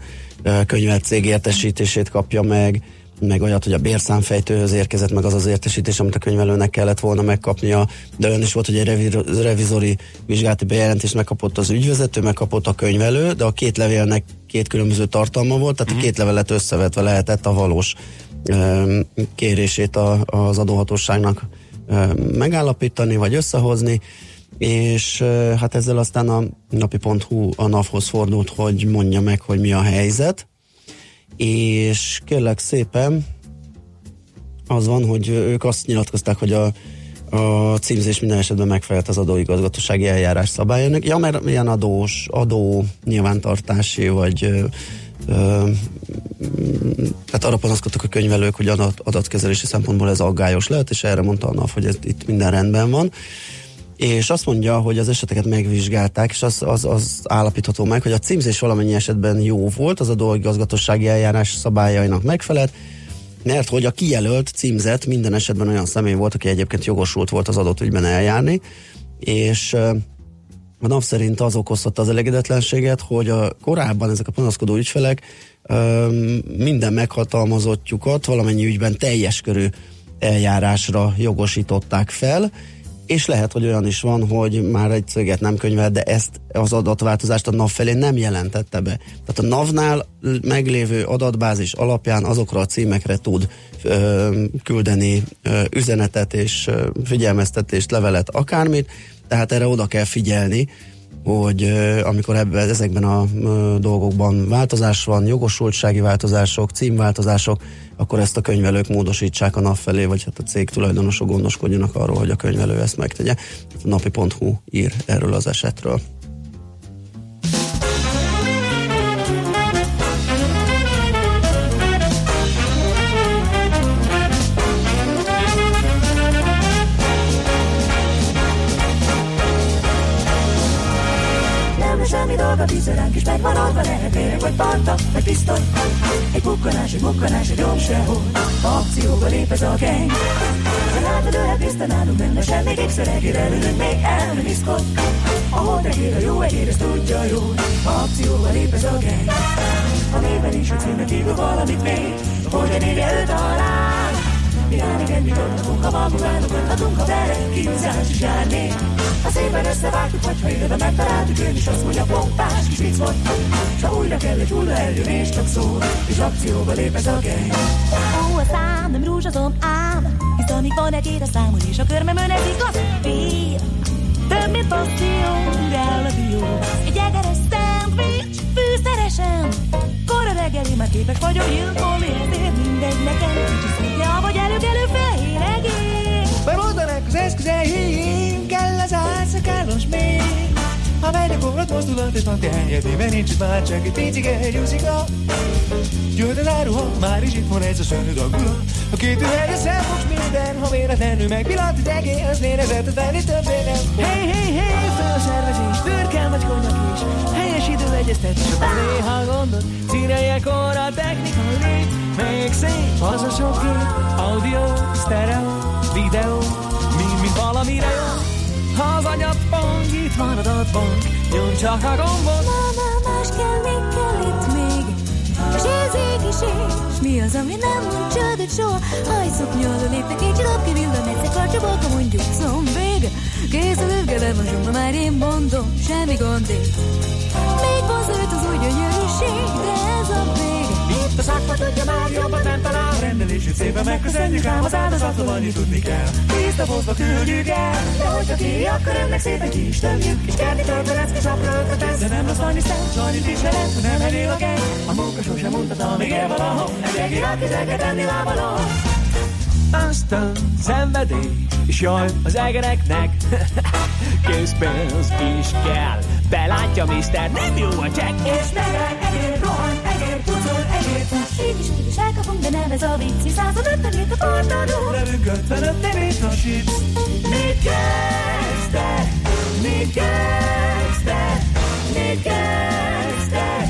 könyvelt cég értesítését kapja meg, meg olyat, hogy a bérszámfejtőhöz érkezett meg az az értesítés, amit a könyvelőnek kellett volna megkapnia, de olyan is volt, hogy egy revi- revizori vizsgálati bejelentést megkapott az ügyvezető, megkapott a könyvelő, de a két levélnek két különböző tartalma volt, tehát a két levelet összevetve lehetett a valós ö, kérését a, az adóhatóságnak ö, megállapítani, vagy összehozni, és hát ezzel aztán a napi.hu a NAV-hoz fordult, hogy mondja meg, hogy mi a helyzet, és kérlek szépen az van, hogy ők azt nyilatkozták, hogy a, a címzés minden esetben megfelelt az adóigazgatósági eljárás szabályának. Ja, mert ilyen adós, adó nyilvántartási, vagy ö, ö, tehát arra panaszkodtak a könyvelők, hogy adat, adatkezelési szempontból ez aggályos lehet, és erre mondta a NAV, hogy ez itt minden rendben van. És azt mondja, hogy az eseteket megvizsgálták, és az, az, az állapítható meg, hogy a címzés valamennyi esetben jó volt, az adóigazgatósági eljárás szabályainak megfelelt, mert hogy a kijelölt címzet minden esetben olyan személy volt, aki egyébként jogosult volt az adott ügyben eljárni, és a NAV szerint az okozhatta az elégedetlenséget, hogy a korábban ezek a panaszkodó ügyfelek minden meghatalmazottjukat valamennyi ügyben teljes körű eljárásra jogosították fel, és lehet, hogy olyan is van, hogy már egy céget nem könyvel, de ezt az adatváltozást a NAV felé nem jelentette be. Tehát a NAV-nál meglévő adatbázis alapján azokra a címekre tud ö, küldeni ö, üzenetet és ö, figyelmeztetést, levelet, akármit, tehát erre oda kell figyelni, hogy amikor ebben, ezekben a dolgokban változás van, jogosultsági változások, címváltozások, akkor ezt a könyvelők módosítsák a NAV felé, vagy hát a cég tulajdonosok gondoskodjanak arról, hogy a könyvelő ezt megtegye. A napi.hu ír erről az esetről. A vízeránk is lehet éreg vagy parta, vagy pisztoly. Egy bukkanás, egy bukkanás, egy jobb sehol, akcióba lép ez a gang. Ha látod olyan tiszta nálunk benne semmi gépszerekére ülünk még el nem iszkod. A holtegér, a jó egér, ezt tudja jól, akcióba lép ez a gang. A néven is a címnek kívül valamit még, hogy a nége őt halál. Mit adhatunk, ha magunk állunk, adhatunk, ha vele kihúzás is jár még. Ha szépen összevágtuk, vagy ha élve megtaláltuk, ő is azt mondja, pompás kis vicc volt. Ha újra kell egy hulla eljön, és csak szól, és akcióba lép ez a gang. Ó, a nem rózsazom ám, hisz amíg van egér a számon, és a körmömön ezik az vír. Több, mint passzió, a dió. Egy egeres szendvics, fűszeresen. Kora reggeli, már képes vagyok gyilkolni, ezért mindegy nekem. Kicsi szintje, vagy előkelő fehér egér. Bemoldanak az eszközeim, kell az átszakálos még. A korot mozdulat, és van teljében nincs itt már csak egy picike nyúzika. Jöhet az áruha, már is itt van ez a szörnyű dagulat. A két üveg összefogsz minden, ha véletlenül megvillant az egész, nézetet venni többé nem. Hey, hey, hey, fel a szervezés, bőrkel vagy konyak is. Helyes idő egyeztetés, a néha gondot. Ekkor a technika lép, még szép az a sok kép. Audio, stereo, videó, mind, mind valamire jó. Ha az anyagbank, itt van adatbank, nyom csak a gombot. Mama, más kell, még kell itt még. És ez ég is ég. S mi az, ami nem mond csődöt soha? Hajszok nyolva léptek, egy csillag kivillan, egyszer karcsabolka mondjuk zombég. Kész a lövgeve, most már én mondom, semmi gond itt. Még vonzőt az új gyönyörűség, de ez a vége. A szakma tudja már jobban nem talál. Rendelését szépen megköszönjük ám az áldozatról annyit tudni kell. Tisztapozva küldjük el. De hogyha kéri, akkor önnek szépen ki is tömjük. És kerti töltelecke sapra ötletesz De nem rossz annyi szem, annyit is jelent, hogy nem elél a geng A munka sosem mutatta, még él valahol. Egy egér, akit tenni lábalon aztán szenvedély, és jaj az egereknek Készpénz is kell, belátja mister, nem jó a csekk És megáll, egér, rohan, egér, pucol, egér, fuss Így is, így is elkapunk, de nem ez a vicc Hisz 150 ért a portadó Nevünk 55 nevét hasít Mit kezd te? Mit kezd te? Mit kezd te?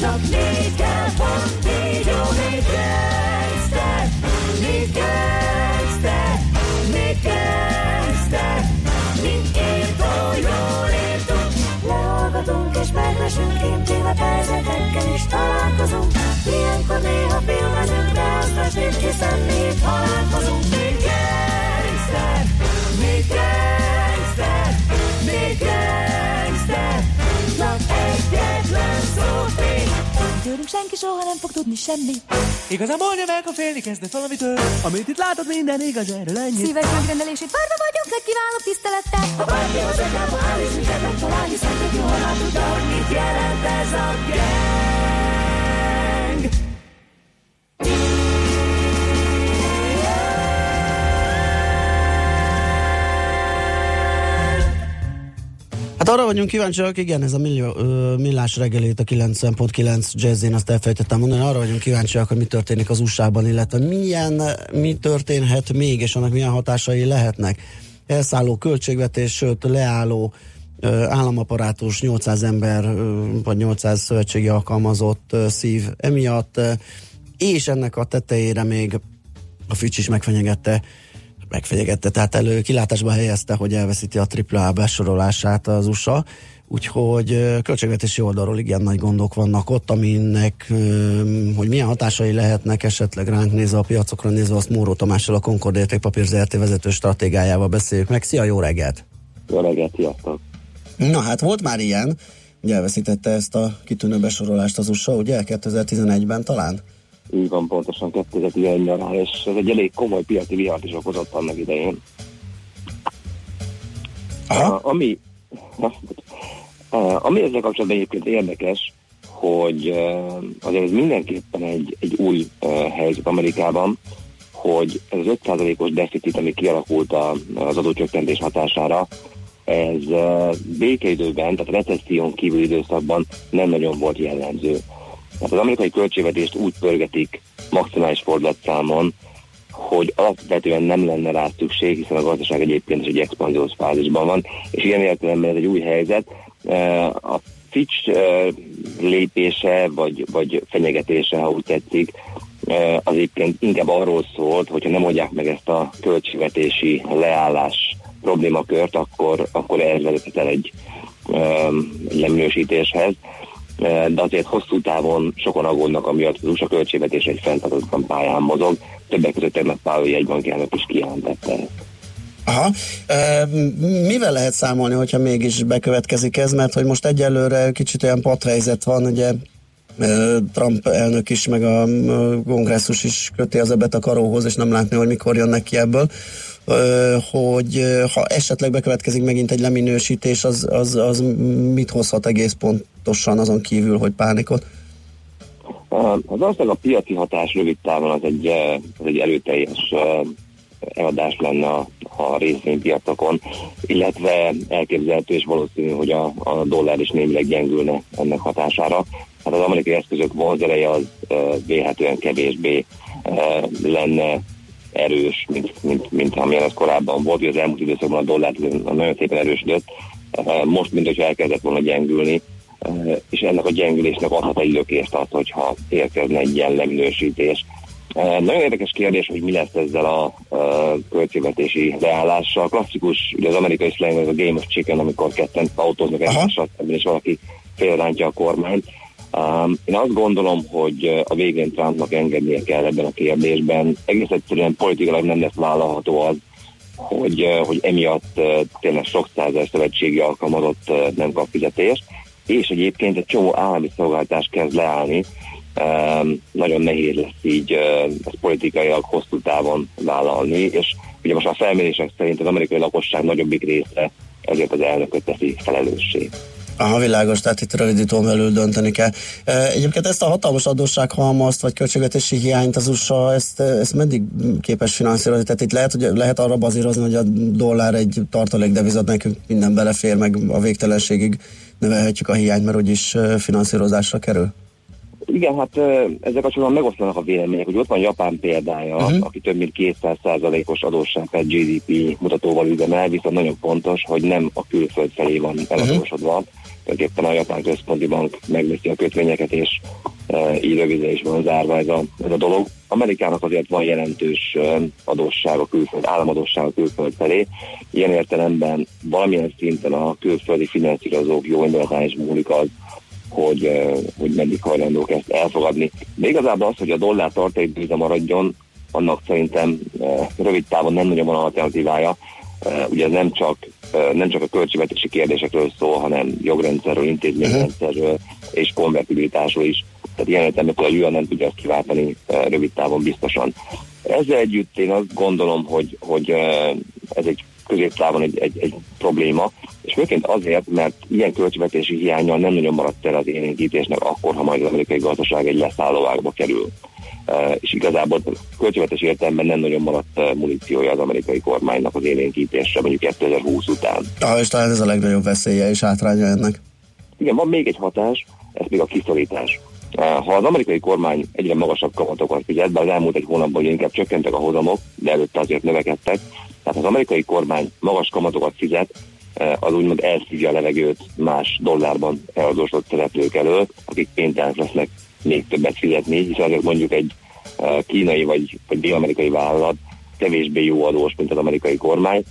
Csak négy kell, pont így jó, mit kezd te? Mit kezd te? Mit kezd te? Mint jól írtunk Megvesünk Intéve percetekkel is találkozunk Ilyenkor néha filmezünk De azt nincs hiszen mi itt halálkozunk Mit kezd te? Mit kezd te? Mit Tőlünk senki soha nem fog tudni semmi. Igazán mondja meg, ha félni kezdett valamitől. Amit itt látod, minden igaz, erről ennyi Szíves megrendelését várva vagyunk, legkívánok tisztelettel. Ha bárki az akába áll és minket megtalál Hiszen már tudja, hogy mit jelent ez a gang Hát arra vagyunk kíváncsiak, igen, ez a millió, ö, millás reggelét a 90.9 jazzén, azt elfejtettem mondani, arra vagyunk kíváncsiak, hogy mi történik az USA-ban, illetve milyen, mi történhet még, és annak milyen hatásai lehetnek. Elszálló költségvetés, sőt leálló ö, államaparátus, 800 ember, ö, vagy 800 szövetségi alkalmazott ö, szív emiatt, ö, és ennek a tetejére még a Fitch is megfenyegette megfenyegette, tehát elő kilátásba helyezte, hogy elveszíti a AAA besorolását az USA, úgyhogy költségvetési oldalról igen nagy gondok vannak ott, aminek, hogy milyen hatásai lehetnek esetleg ránk nézve a piacokra nézve, azt Móró Tamással a Concord Értékpapír ZRT vezető stratégájával beszéljük meg. Szia, jó reggelt! Jó reggelt, sziasztok! Na hát volt már ilyen, ugye elveszítette ezt a kitűnő besorolást az USA, ugye 2011-ben talán? Így van, pontosan 2011 nyarán, és ez egy elég komoly piaci vihart is okozott annak idején. Aha. Uh, ami, uh, ami ezzel kapcsolatban egyébként érdekes, hogy azért ez mindenképpen egy, egy új helyzet Amerikában, hogy ez az 5%-os deficit, ami kialakult a, az adócsökkentés hatására, ez békeidőben, tehát a recesszión kívül időszakban nem nagyon volt jellemző. Tehát az amerikai költségvetést úgy pörgetik maximális fordulatszámon, hogy alapvetően nem lenne rá szükség, hiszen a gazdaság egyébként is egy expanziós fázisban van, és ilyen értelemben ez egy új helyzet. A Fitch lépése, vagy, vagy fenyegetése, ha úgy tetszik, az egyébként inkább arról szólt, hogyha nem oldják meg ezt a költségvetési leállás problémakört, akkor, akkor ez vezethet el egy leminősítéshez. Ö, De azért hosszú távon sokan aggódnak amiatt, az USA költségvetés egy fenntartatlan pályán mozog. Többek között tegnap Powell jegybanki elnök is kijelentette. Aha. E, mivel lehet számolni, hogyha mégis bekövetkezik ez, mert hogy most egyelőre kicsit olyan pathelyzet van, ugye e, Trump elnök is, meg a kongresszus is köti az öbet a karóhoz, és nem látni, hogy mikor jönnek ki ebből, hogy ha esetleg bekövetkezik megint egy leminősítés, az, az, az mit hozhat egész pontosan azon kívül, hogy pánikot? Az valószínűleg a piaci hatás rövid távon az egy, az egy erőteljes eladás lenne a, a részvénypiacokon, illetve elképzelhető és valószínű, hogy a, a dollár is némileg gyengülne ennek hatására. Hát az amerikai eszközök vonzereje az vélhetően kevésbé lenne erős, mint, mint, mint amilyen ez korábban volt. Ugye Az elmúlt időszakban a dollár nagyon szépen erősödött, uh, most, mint hogyha elkezdett volna gyengülni, uh, és ennek a gyengülésnek adhat egy lökést az, hogyha érkezne egy ilyen leminősítés. Uh, Nagyon érdekes kérdés, hogy mi lesz ezzel a költségvetési leállással. Klasszikus, ugye az amerikai slang az a Game of Chicken, amikor ketten autóznak egymással és valaki félrántja a kormányt. Um, én azt gondolom, hogy a végén Trumpnak engednie kell ebben a kérdésben. Egész egyszerűen politikailag nem lesz vállalható az, hogy, hogy emiatt tényleg sok százer szövetségi alkalmazott nem kap fizetést, és egyébként egy csomó állami szolgáltás kezd leállni, Um, nagyon nehéz lesz így uh, ezt politikailag hosszú távon vállalni, és ugye most a felmérések szerint az amerikai lakosság nagyobbik része ezért az elnököt teszi felelőssé. Aha, világos, tehát itt rövidítón belül dönteni kell. Egyébként ezt a hatalmas adóssághalmazt, vagy költségvetési hiányt az USA, ezt, ezt meddig képes finanszírozni? Tehát itt lehet, hogy lehet arra bazírozni, hogy a dollár egy tartalékdevizat nekünk minden belefér, meg a végtelenségig növelhetjük a hiányt, mert úgyis finanszírozásra kerül? Igen, hát ö, ezzel kapcsolatban megosztanak a vélemények, hogy ott van Japán példája, Mhm. uh-huh. aki több mint 200%-os adósság per GDP mutatóval üzemel, viszont nagyon fontos, hogy nem a külföld felé van eladósodva. Uh-huh. Tulajdonképpen a Japán Központi Bank megveszi a kötvényeket, és e, így is van zárva ez a, ez a dolog. Amerikának azért van jelentős ö, adósság a külföld, államadósság a külföld felé. Ilyen értelemben valamilyen szinten a külföldi finanszírozók jó indulatán is múlik az, hogy, eh, hogy meddig hajlandók ezt elfogadni. De igazából az, hogy a dollár tartalékbűze maradjon, annak szerintem eh, rövid távon nem nagyon van alternatívája. Ugye ez nem csak, nem csak a költségvetési kérdésekről szól, hanem jogrendszerről, intézményrendszerről és konvertibilitásról is. Tehát ilyen értelemben a yuan nem tudja ezt kiváltani rövid távon biztosan. Ezzel együtt én azt gondolom, hogy, hogy ez egy középtávon egy, egy, egy probléma, és főként azért, mert ilyen költségvetési hiányal nem nagyon maradt el az élénkítésnek akkor, ha majd az amerikai gazdaság egy leszállóágba kerül. És igazából költségvetési értelemben nem nagyon maradt muníciója az amerikai kormánynak az élénkítésre, mondjuk 2020 után. Ah, és talán ez a legnagyobb veszélye és hátránya ennek. Igen, van még egy hatás, ez még a kiszorítás. Ha az amerikai kormány egyre magasabb kamatokat fizet, bár az elmúlt egy hónapban inkább csökkentek a hozamok, de előtte azért növekedtek, tehát az amerikai kormány magas kamatokat fizet, az úgymond elszívja a levegőt más dollárban eladósodott szereplők elől, akik kénytelenek lesznek még többet fizetni, hiszen mondjuk egy kínai vagy, vagy dél-amerikai vállalat kevésbé jó adós, mint az amerikai kormány,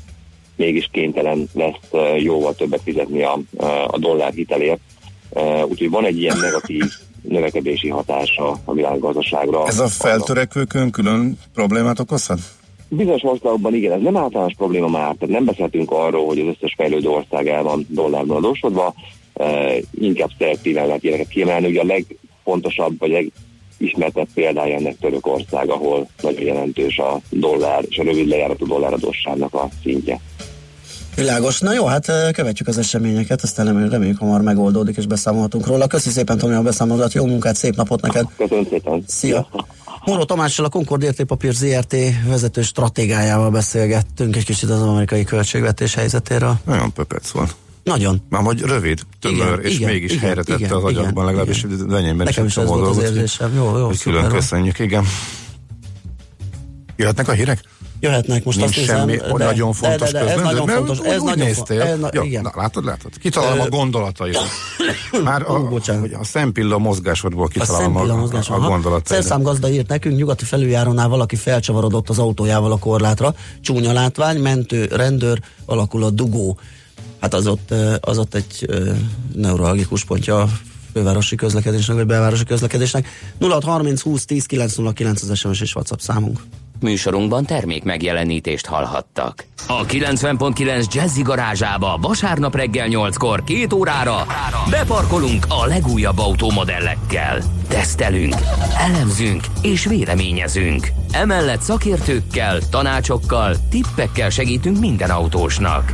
mégis kénytelen lesz jóval többet fizetni a, a dollár hitelért. Úgyhogy van egy ilyen negatív növekedési hatása a világgazdaságra. Ez a feltörekvőkön külön problémát okozhat? Bizonyos országokban igen, ez nem általános probléma már, tehát nem beszéltünk arról, hogy az összes fejlődő ország el van dollárban adósodva, inkább szelektíven lehet ilyeneket kiemelni, ugye a legfontosabb vagy legismertebb példája ennek Törökország, ahol nagyon jelentős a dollár és a rövid lejáratú dolláradósságnak a szintje. Világos. Na jó, hát követjük az eseményeket, aztán reméljük, reméljük hamar megoldódik és beszámolhatunk róla. Köszi szépen Tomi a beszámolódat, jó munkát, szép napot neked. Köszönöm szépen. Szia. Moró Tamással a Concord Értékpapír ZRT vezető stratégájával beszélgettünk egy kicsit az amerikai költségvetés helyzetéről. Nagyon pöpec volt. Nagyon. Már hogy rövid, tömör, Igen, és igen, mégis igen, helyre tette igen, az agyakban, igen, legalábbis enyémben is Nekem is ez volt az érzésem. Jó, jó, külön köszönjük, igen. Jöhetnek a hírek? Jöhetnek most Nincs azt semmi hiszem, nagyon fontos de, de, de, ez nagyon fontos. Ez nagyon néztél. Ez, na, Jó, igen. Na, látod, látod. Kitalálom a gondolataidat. Már a, hogy a szempilla mozgásodból A kitalálom a, a, mozgás. a aha. gondolataidat. Szerszámgazda írt nekünk, nyugati felüljárónál valaki felcsavarodott az autójával a korlátra. Csúnya látvány, mentő, rendőr, alakul a dugó. Hát az ott, az ott egy ö, neuralgikus pontja a fővárosi közlekedésnek, vagy belvárosi közlekedésnek. 0630 20 10 909 az SMS és WhatsApp számunk. Műsorunkban termék megjelenítést hallhattak. A 90.9 Jazzy garázsába vasárnap reggel 8-kor két órára beparkolunk a legújabb automodellekkel. Tesztelünk, elemzünk és véleményezünk. Emellett szakértőkkel, tanácsokkal, tippekkel segítünk minden autósnak.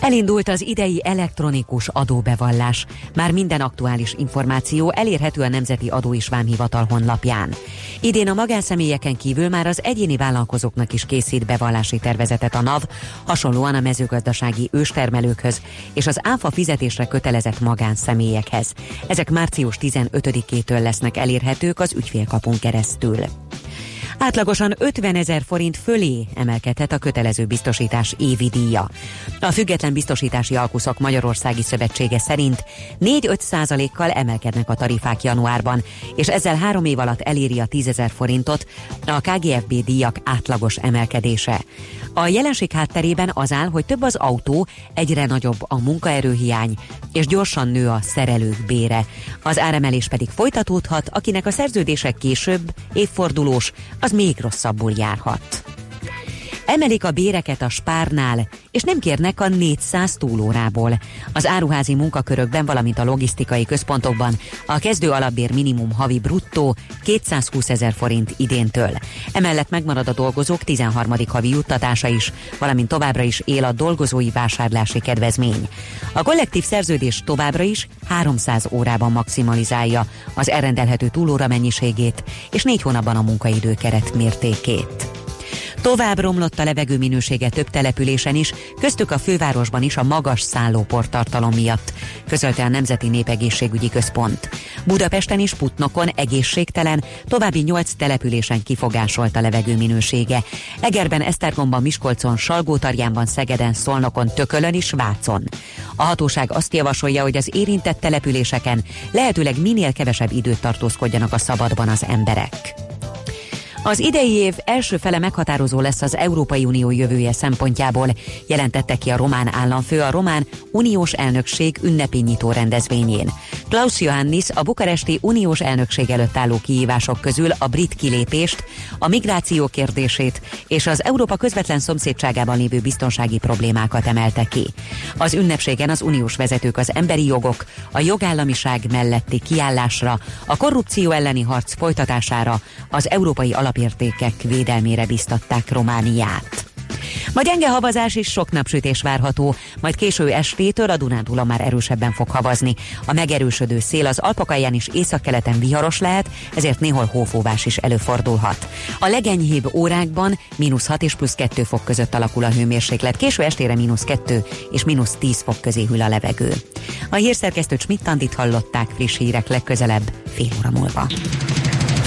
Elindult az idei elektronikus adóbevallás. Már minden aktuális információ elérhető a Nemzeti Adó és Vámhivatal honlapján. Idén a magánszemélyeken kívül már az egyéni vállalkozóknak is készít bevallási tervezetet a NAV, hasonlóan a mezőgazdasági őstermelőkhöz és az áfa fizetésre kötelezett magánszemélyekhez. Ezek március 15-től lesznek elérhetők az ügyfélkapun keresztül. Átlagosan 50 ezer forint fölé emelkedhet a kötelező biztosítás évi díja. A Független Biztosítási Alkuszok Magyarországi Szövetsége szerint 4-5 százalékkal emelkednek a tarifák januárban, és ezzel három év alatt eléri a 10 ezer forintot a KGFB díjak átlagos emelkedése. A jelenség hátterében az áll, hogy több az autó, egyre nagyobb a munkaerőhiány, és gyorsan nő a szerelők bére. Az áremelés pedig folytatódhat, akinek a szerződések később, évfordulós, az még rosszabbul járhat. Emelik a béreket a spárnál, és nem kérnek a 400 túlórából. Az áruházi munkakörökben, valamint a logisztikai központokban a kezdő alapbér minimum havi bruttó 220 ezer forint idéntől. Emellett megmarad a dolgozók 13. havi juttatása is, valamint továbbra is él a dolgozói vásárlási kedvezmény. A kollektív szerződés továbbra is 300 órában maximalizálja az elrendelhető túlóra mennyiségét, és négy hónapban a munkaidő keret mértékét. Tovább romlott a levegő minősége több településen is, köztük a fővárosban is a magas szállóportartalom miatt, közölte a Nemzeti Népegészségügyi Központ. Budapesten is Putnokon egészségtelen, további nyolc településen kifogásolt a levegő minősége. Egerben, Esztergomban, Miskolcon, Salgótarjánban, Szegeden, Szolnokon, Tökölön és Vácon. A hatóság azt javasolja, hogy az érintett településeken lehetőleg minél kevesebb időt tartózkodjanak a szabadban az emberek. Az idei év első fele meghatározó lesz az Európai Unió jövője szempontjából, jelentette ki a román államfő a román uniós elnökség ünnepi nyitó rendezvényén. Klaus Johannis a bukaresti uniós elnökség előtt álló kihívások közül a brit kilépést, a migráció kérdését és az Európa közvetlen szomszédságában lévő biztonsági problémákat emelte ki. Az ünnepségen az uniós vezetők az emberi jogok, a jogállamiság melletti kiállásra, a korrupció elleni harc folytatására, az európai alapértékek védelmére biztatták Romániát. Ma gyenge havazás és sok napsütés várható, majd késő estétől a Dunántúla már erősebben fog havazni. A megerősödő szél az Alpakalján is északkeleten viharos lehet, ezért néhol hófóvás is előfordulhat. A legenyhébb órákban mínusz 6 és plusz 2 fok között alakul a hőmérséklet, késő estére mínusz 2 és mínusz 10 fok közé hűl a levegő. A hírszerkesztő Schmidt-Tandit hallották friss hírek legközelebb fél óra múlva.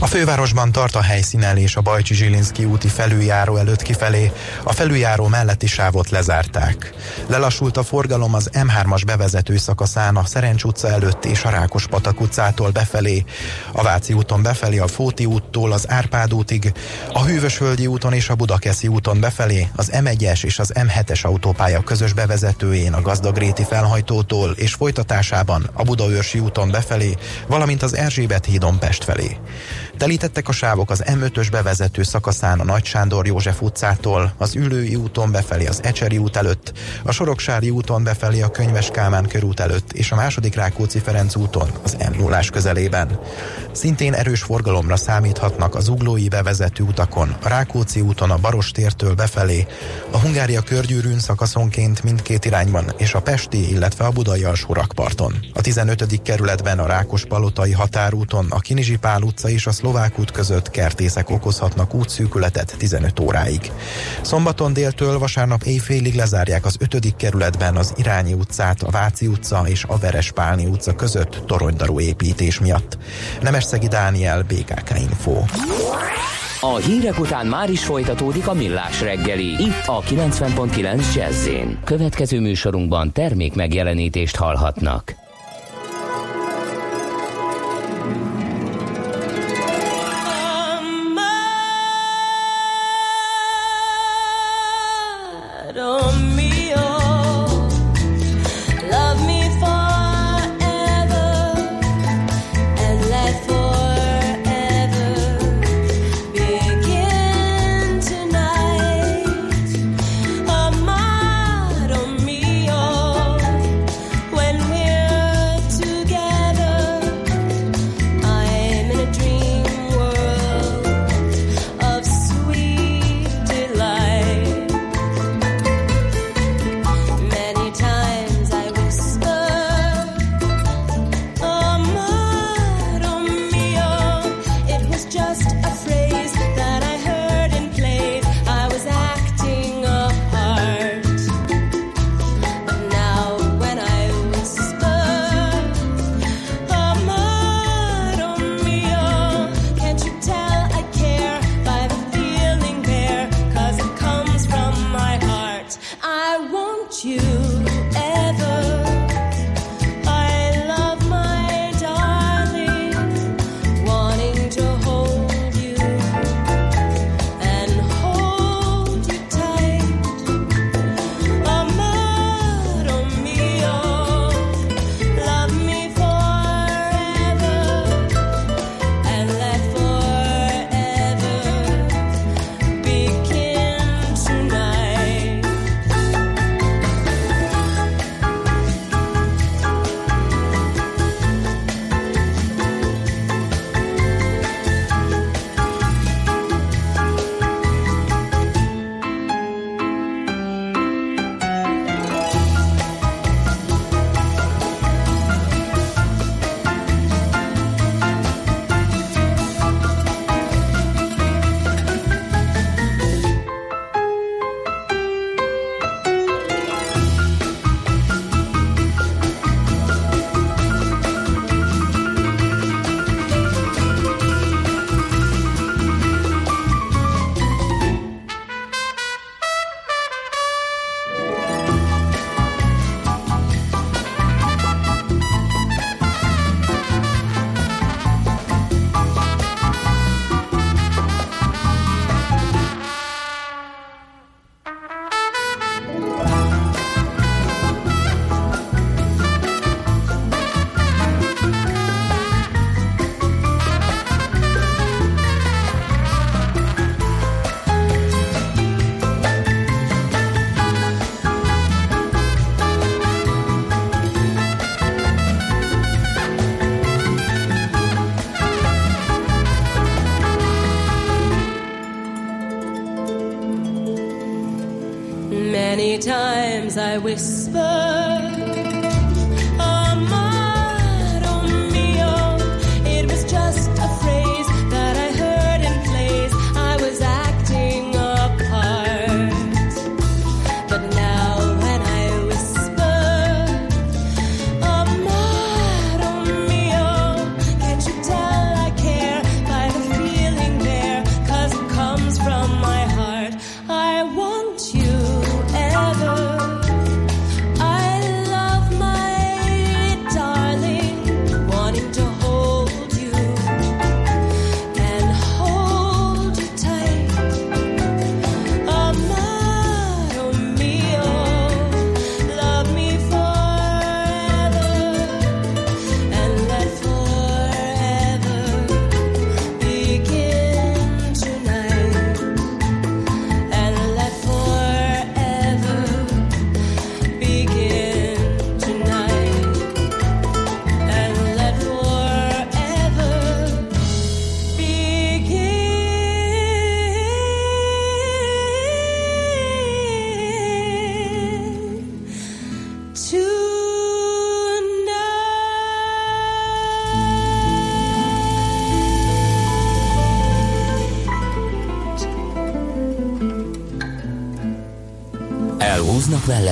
A fővárosban tart a helyszínelés a Bajcsi Zsilinszki úti felüljáró előtt kifelé, a felüljáró melletti sávot lezárták. Lelassult a forgalom az M3-as bevezető szakaszán a Szerencs utca előtt és a Rákos Patak utcától befelé, a Váci úton befelé a Fóti úttól az Árpád útig, a Hűvösvölgyi úton és a Budakeszi úton befelé az M1-es és az M7-es autópálya közös bevezetőjén a Gazdagréti felhajtótól és folytatásában a Budaörsi úton befelé, valamint az Erzsébet hídon Pest felé. Telítettek a sávok az M5-ös bevezető szakaszán a Nagy Sándor József utcától, az Ülői úton befelé az Ecseri út előtt, a Soroksári úton befelé a Könyves Kálmán körút előtt és a második Rákóczi Ferenc úton az m 0 közelében. Szintén erős forgalomra számíthatnak az uglói bevezető utakon, a Rákóczi úton a Barostértől befelé, a Hungária körgyűrűn szakaszonként mindkét irányban és a Pesti, illetve a Budai alsó rakparton. A 15. kerületben a Rákospalotai határúton, a Kinizsi Pál utca és a Szlovák út között kertészek okozhatnak útszűkületet 15 óráig. Szombaton déltől vasárnap éjfélig lezárják az 5. kerületben az Irányi utcát, a Váci utca és a Verespálni utca között toronydarú építés miatt. Nemesszegi Dániel, BKK Info. A hírek után már is folytatódik a millás reggeli, itt a 90.9 jazz Következő műsorunkban termék megjelenítést hallhatnak.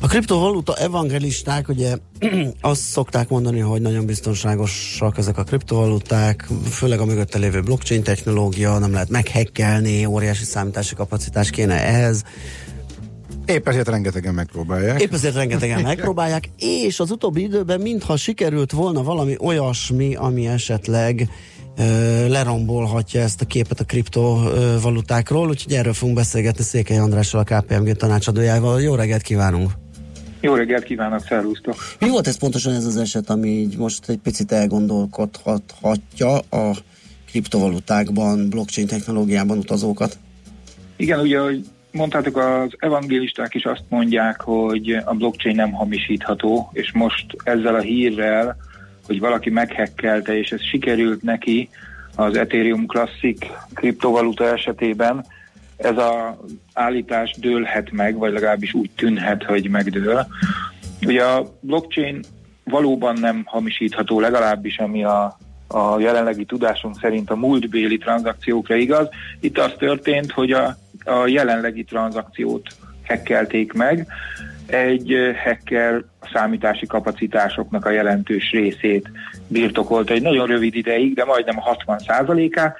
A kriptovaluta evangelisták ugye azt szokták mondani, hogy nagyon biztonságosak ezek a kriptovaluták, főleg a mögötte lévő blockchain technológia, nem lehet meghekkelni, óriási számítási kapacitás kéne ehhez. Épp ezért rengetegen megpróbálják. Épp ezért rengetegen megpróbálják, és az utóbbi időben mintha sikerült volna valami olyasmi, ami esetleg ö, lerombolhatja ezt a képet a kriptovalutákról, úgyhogy erről fogunk beszélgetni Székely Andrással, a KPMG tanácsadójával. Jó reggelt kívánunk! Jó reggelt kívánok, szervusztok! Mi volt ez pontosan ez az eset, ami így most egy picit elgondolkodhatja a kriptovalutákban, blockchain technológiában utazókat? Igen, ugye, hogy mondtátok, az evangélisták is azt mondják, hogy a blockchain nem hamisítható, és most ezzel a hírrel, hogy valaki meghekkelte, és ez sikerült neki az Ethereum Classic kriptovaluta esetében, ez a állítás dőlhet meg, vagy legalábbis úgy tűnhet, hogy megdől. Ugye a blockchain valóban nem hamisítható, legalábbis ami a, a jelenlegi tudásunk szerint a múltbéli tranzakciókra igaz. Itt az történt, hogy a, a jelenlegi tranzakciót hekkelték meg, egy hacker számítási kapacitásoknak a jelentős részét birtokolta egy nagyon rövid ideig, de majdnem a 60%-át,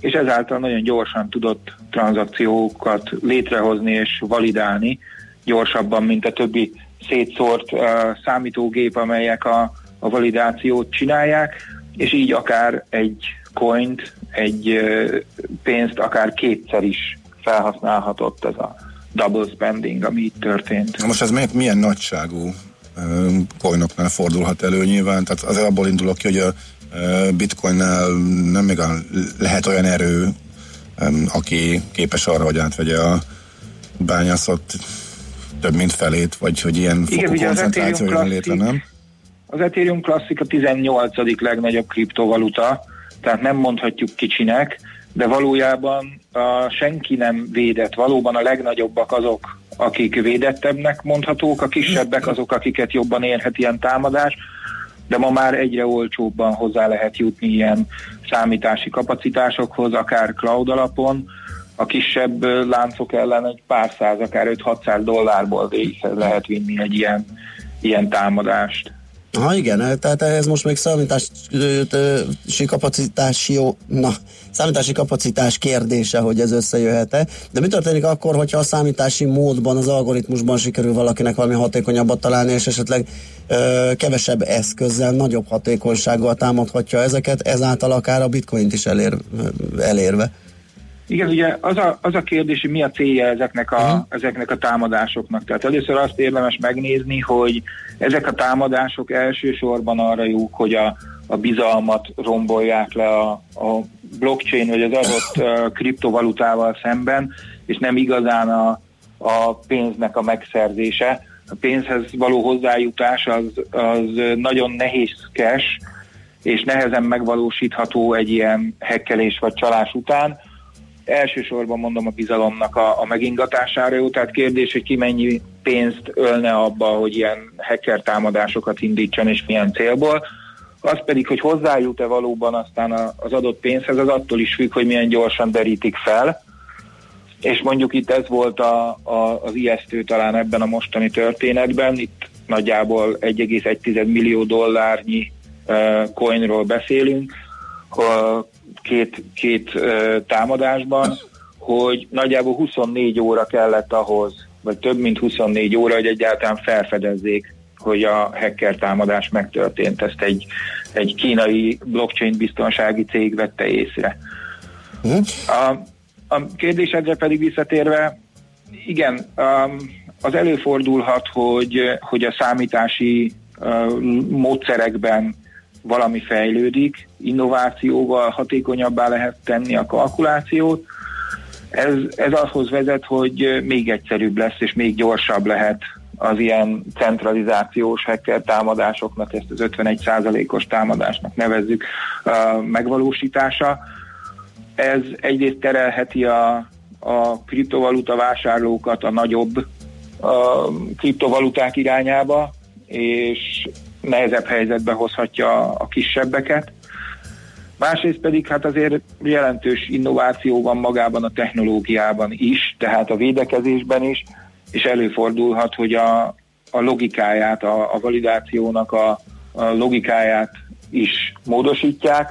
és ezáltal nagyon gyorsan tudott tranzakciókat létrehozni és validálni, gyorsabban, mint a többi szétszórt uh, számítógép, amelyek a, a validációt csinálják, és így akár egy coint, egy uh, pénzt akár kétszer is felhasználhatott ez a double spending, ami itt történt. Na most ez milyen, milyen nagyságú coinoknál fordulhat elő nyilván, tehát azért abból indulok ki, hogy a bitcoinnál nem még lehet olyan erő, aki képes arra, hogy átvegye a bányászat több mint felét, vagy hogy ilyen Igen, fokú az koncentráció jön létre, nem? Az Ethereum Classic a 18. legnagyobb kriptovaluta, tehát nem mondhatjuk kicsinek, de valójában a, senki nem védett. Valóban a legnagyobbak azok, akik védettebbnek mondhatók, a kisebbek azok, akiket jobban érhet ilyen támadás, de ma már egyre olcsóbban hozzá lehet jutni ilyen számítási kapacitásokhoz, akár cloud alapon, a kisebb láncok ellen egy pár száz, akár 5-600 dollárból végig lehet vinni egy ilyen, ilyen támadást. Ha igen, tehát ez most még számítási jó, na, számítási kapacitás kérdése, hogy ez összejöhet-e. De mi történik akkor, hogyha a számítási módban, az algoritmusban sikerül valakinek valami hatékonyabbat találni, és esetleg ö, kevesebb eszközzel, nagyobb hatékonysággal támadhatja ezeket, ezáltal akár a bitcoint is elér, elérve. Igen, ugye az a, az a kérdés, hogy mi a célja ezeknek a, uh-huh. ezeknek a támadásoknak. Tehát először azt érdemes megnézni, hogy ezek a támadások elsősorban arra jók, hogy a, a bizalmat rombolják le a, a blockchain vagy az adott uh, kriptovalutával szemben, és nem igazán a, a pénznek a megszerzése. A pénzhez való hozzájutás az, az nagyon nehézkes, és nehezen megvalósítható egy ilyen hekkelés vagy csalás után elsősorban mondom a bizalomnak a, a megingatására jó, tehát kérdés, hogy ki mennyi pénzt ölne abba, hogy ilyen hacker támadásokat indítson és milyen célból. Az pedig, hogy hozzájut-e valóban aztán az adott pénzhez, az attól is függ, hogy milyen gyorsan derítik fel. És mondjuk itt ez volt a, a, az ijesztő talán ebben a mostani történetben. Itt nagyjából 1,1 millió dollárnyi uh, coinról beszélünk, uh, két, két támadásban, hogy nagyjából 24 óra kellett ahhoz, vagy több mint 24 óra, hogy egyáltalán felfedezzék, hogy a hacker támadás megtörtént. Ezt egy, egy kínai blockchain biztonsági cég vette észre. A, a kérdésedre pedig visszatérve, igen, az előfordulhat, hogy, hogy a számítási módszerekben valami fejlődik, innovációval hatékonyabbá lehet tenni a kalkulációt. Ez, ez ahhoz vezet, hogy még egyszerűbb lesz, és még gyorsabb lehet az ilyen centralizációs hacker támadásoknak, ezt az 51%-os támadásnak nevezzük megvalósítása. Ez egyrészt terelheti a, a kriptovaluta vásárlókat a nagyobb a kriptovaluták irányába, és nehezebb helyzetbe hozhatja a kisebbeket. Másrészt pedig hát azért jelentős innováció van magában a technológiában is, tehát a védekezésben is, és előfordulhat, hogy a, a logikáját, a, a validációnak a, a logikáját is módosítják,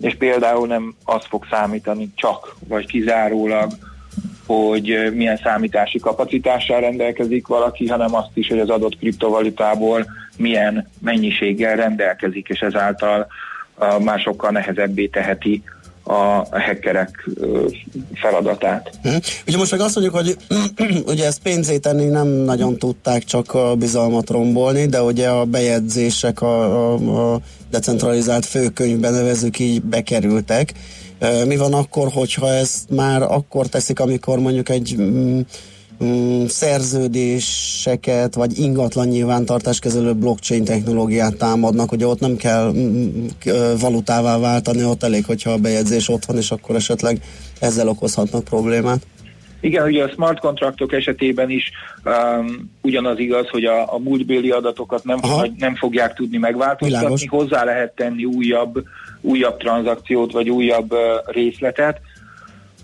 és például nem az fog számítani csak, vagy kizárólag, hogy milyen számítási kapacitással rendelkezik valaki, hanem azt is, hogy az adott kriptovalutából milyen mennyiséggel rendelkezik, és ezáltal már sokkal nehezebbé teheti a hackerek feladatát. Hm. Ugye most meg azt mondjuk, hogy ugye ezt pénzé tenni nem nagyon tudták csak a bizalmat rombolni, de ugye a bejegyzések a, a, a decentralizált főkönyvben nevezük így bekerültek. Mi van akkor, hogyha ezt már akkor teszik, amikor mondjuk egy mm, mm, szerződéseket, vagy ingatlan nyilvántartás kezelő blockchain technológiát támadnak, ugye ott nem kell mm, valutává váltani, ott elég, hogyha a bejegyzés ott van, és akkor esetleg ezzel okozhatnak problémát. Igen, ugye a smart kontraktok esetében is um, ugyanaz igaz, hogy a, a múltbéli adatokat nem, vagy nem fogják tudni megváltoztatni, Világos. hozzá lehet tenni újabb, újabb tranzakciót, vagy újabb uh, részletet,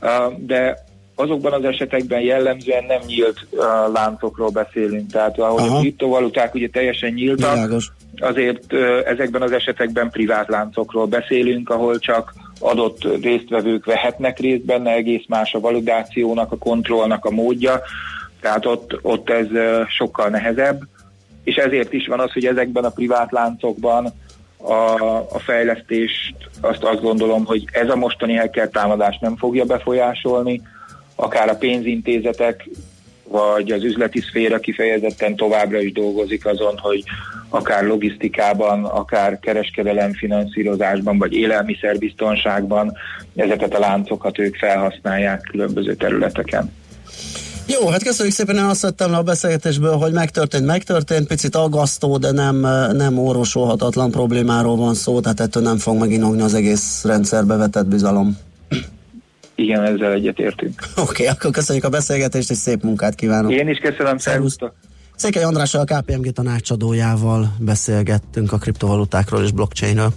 uh, de azokban az esetekben jellemzően nem nyílt uh, láncokról beszélünk, tehát ahogy Aha. a kriptovaluták ugye teljesen nyíltak, Világos. azért ö, ezekben az esetekben privát láncokról beszélünk, ahol csak adott résztvevők vehetnek részt benne, egész más a validációnak, a kontrollnak a módja, tehát ott, ott ez sokkal nehezebb, és ezért is van az, hogy ezekben a privát láncokban a, a fejlesztést azt, azt gondolom, hogy ez a mostani hacker támadás nem fogja befolyásolni, akár a pénzintézetek vagy az üzleti szféra kifejezetten továbbra is dolgozik azon, hogy akár logisztikában, akár kereskedelem finanszírozásban, vagy élelmiszerbiztonságban ezeket a láncokat ők felhasználják különböző területeken. Jó, hát köszönjük szépen, én azt vettem le a beszélgetésből, hogy megtörtént, megtörtént, picit aggasztó, de nem, nem orvosolhatatlan problémáról van szó, tehát ettől nem fog meginogni az egész rendszerbe vetett bizalom. Igen, ezzel egyetértünk. Oké, okay, akkor köszönjük a beszélgetést, és szép munkát kívánok. Én is köszönöm, szervusztok! Székely Andrással, a KPMG tanácsadójával beszélgettünk a kriptovalutákról és blockchainről.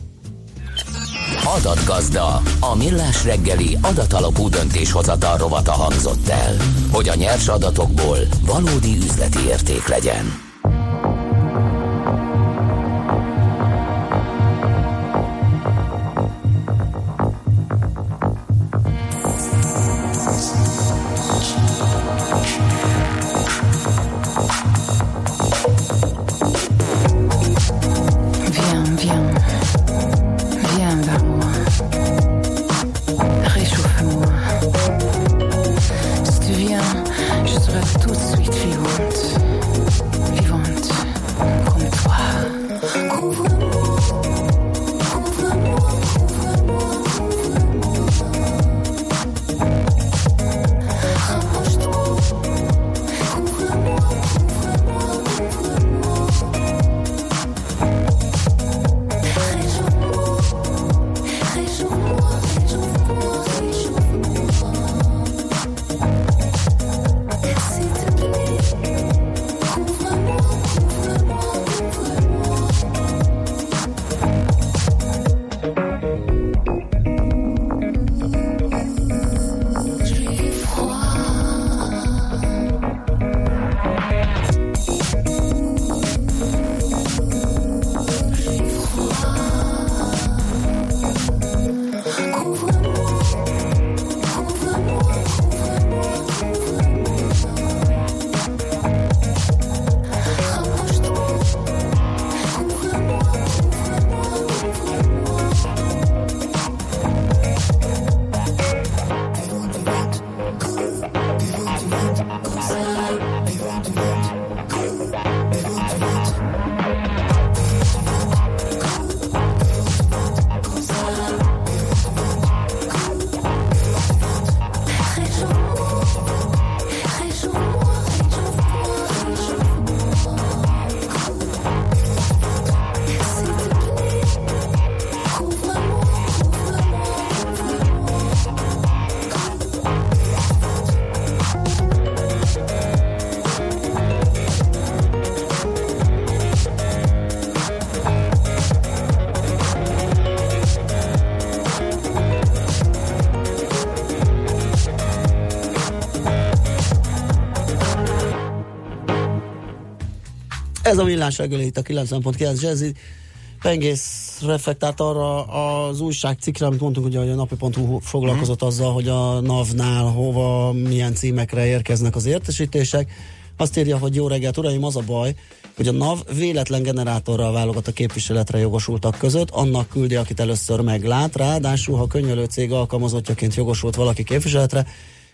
Adatgazda, a millás reggeli adatalapú döntéshozatal rovata hangzott el, hogy a nyers adatokból valódi üzleti érték legyen. Ez a millás reggeli itt a 90.9 Jazzy. Pengész reflektált arra az újságcikkre, amit mondtunk, ugye, hogy a napi.hu foglalkozott azzal, hogy a NAV-nál hova, milyen címekre érkeznek az értesítések. Azt írja, hogy jó reggelt, uraim, az a baj, hogy a NAV véletlen generátorral válogat a képviseletre jogosultak között, annak küldi, akit először meglát, ráadásul, ha könyvelő cég alkalmazottjaként jogosult valaki képviseletre,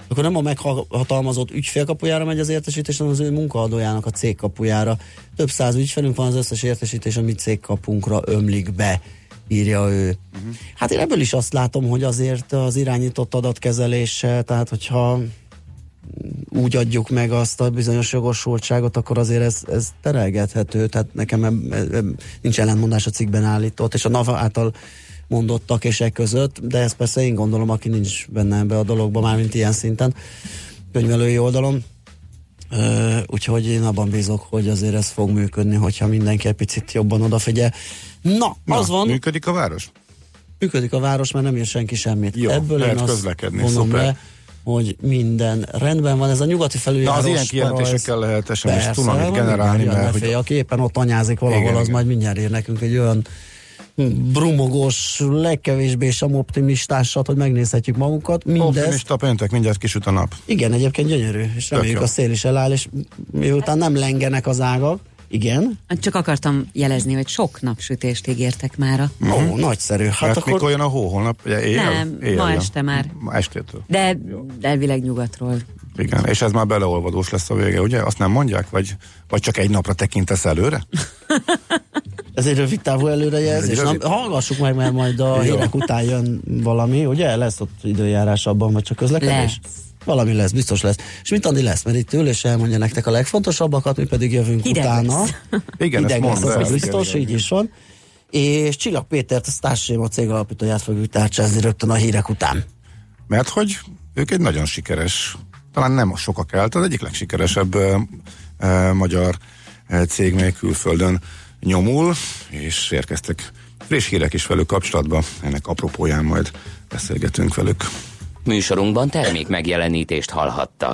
akkor nem a meghatalmazott ügyfél kapujára megy az értesítés, hanem az ő munkaadójának a cég kapujára. Több száz ügyfelünk van, az összes értesítés a mi cégkapunkra ömlik be, írja ő. Uh-huh. Hát én ebből is azt látom, hogy azért az irányított adatkezelése, tehát hogyha úgy adjuk meg azt a bizonyos jogosultságot, akkor azért ez, ez terelgethető, tehát nekem eb, eb, nincs ellentmondás a cikkben állított, és a NAVA által mondottak és e között, de ezt persze én gondolom, aki nincs benne ebbe a dologba, már mint ilyen szinten, könyvelői oldalon. Uh, úgyhogy én abban bízok, hogy azért ez fog működni, hogyha mindenki egy picit jobban odafigyel. Na, Na, az van. Működik a város? Működik a város, mert nem ír senki semmit. Jó, Ebből lehet én azt közlekedni, vonom szuper. le, hogy minden rendben van. Ez a nyugati Na, felüljárós az ilyen kijelentésekkel lehet SMS Persze, tunamit van, generálni, mert lefél, hogy aki éppen ott anyázik valahol, Igen, az igen. majd mindjárt ér nekünk egy olyan brumogós, legkevésbé sem optimistásat, hogy megnézhetjük magunkat. Mindez, optimista péntek, mindjárt kisüt a nap. igen, egyébként gyönyörű, és reméljük jó. a szél is eláll, és miután nem lengenek az ágak, igen, Csak akartam jelezni, hogy sok napsütést ígértek mára. ó, nagyszerű. Hát Hát akkor mikor jön a hó? Holnap? Ugye, éjjel? Nem, Éjjel ma jön. este már. Ma estétől. De elvileg nyugatról. Igen, és ez már beleolvadós lesz a vége, ugye? Azt nem mondják? Vagy, vagy csak egy napra tekintesz előre? Ez egy rövid távú előrejelzés. Egy Na, rövid- hallgassuk meg, mert majd a hírek után jön valami, ugye? Lesz ott időjárás abban, vagy csak közlekedés? Lesz. Valami lesz, biztos lesz. És mit Andi lesz? Mert itt ül és elmondja nektek a legfontosabbakat, mi pedig jövünk Hideg utána. lesz. Igen, Hideg ezt lesz, az el. biztos, így is van. És Csillag Pétert, a Starship a cég alapítóját fogjuk tárcsázni rögtön a hírek után. Mert hogy ők egy nagyon sikeres, talán nem sokak el, az egyik legsikeresebb ö, ö, magyar cég még külföldön nyomul, és érkeztek friss hírek is velük kapcsolatban. Ennek apropóján majd beszélgetünk velük. Műsorunkban termék megjelenítést hallhattak.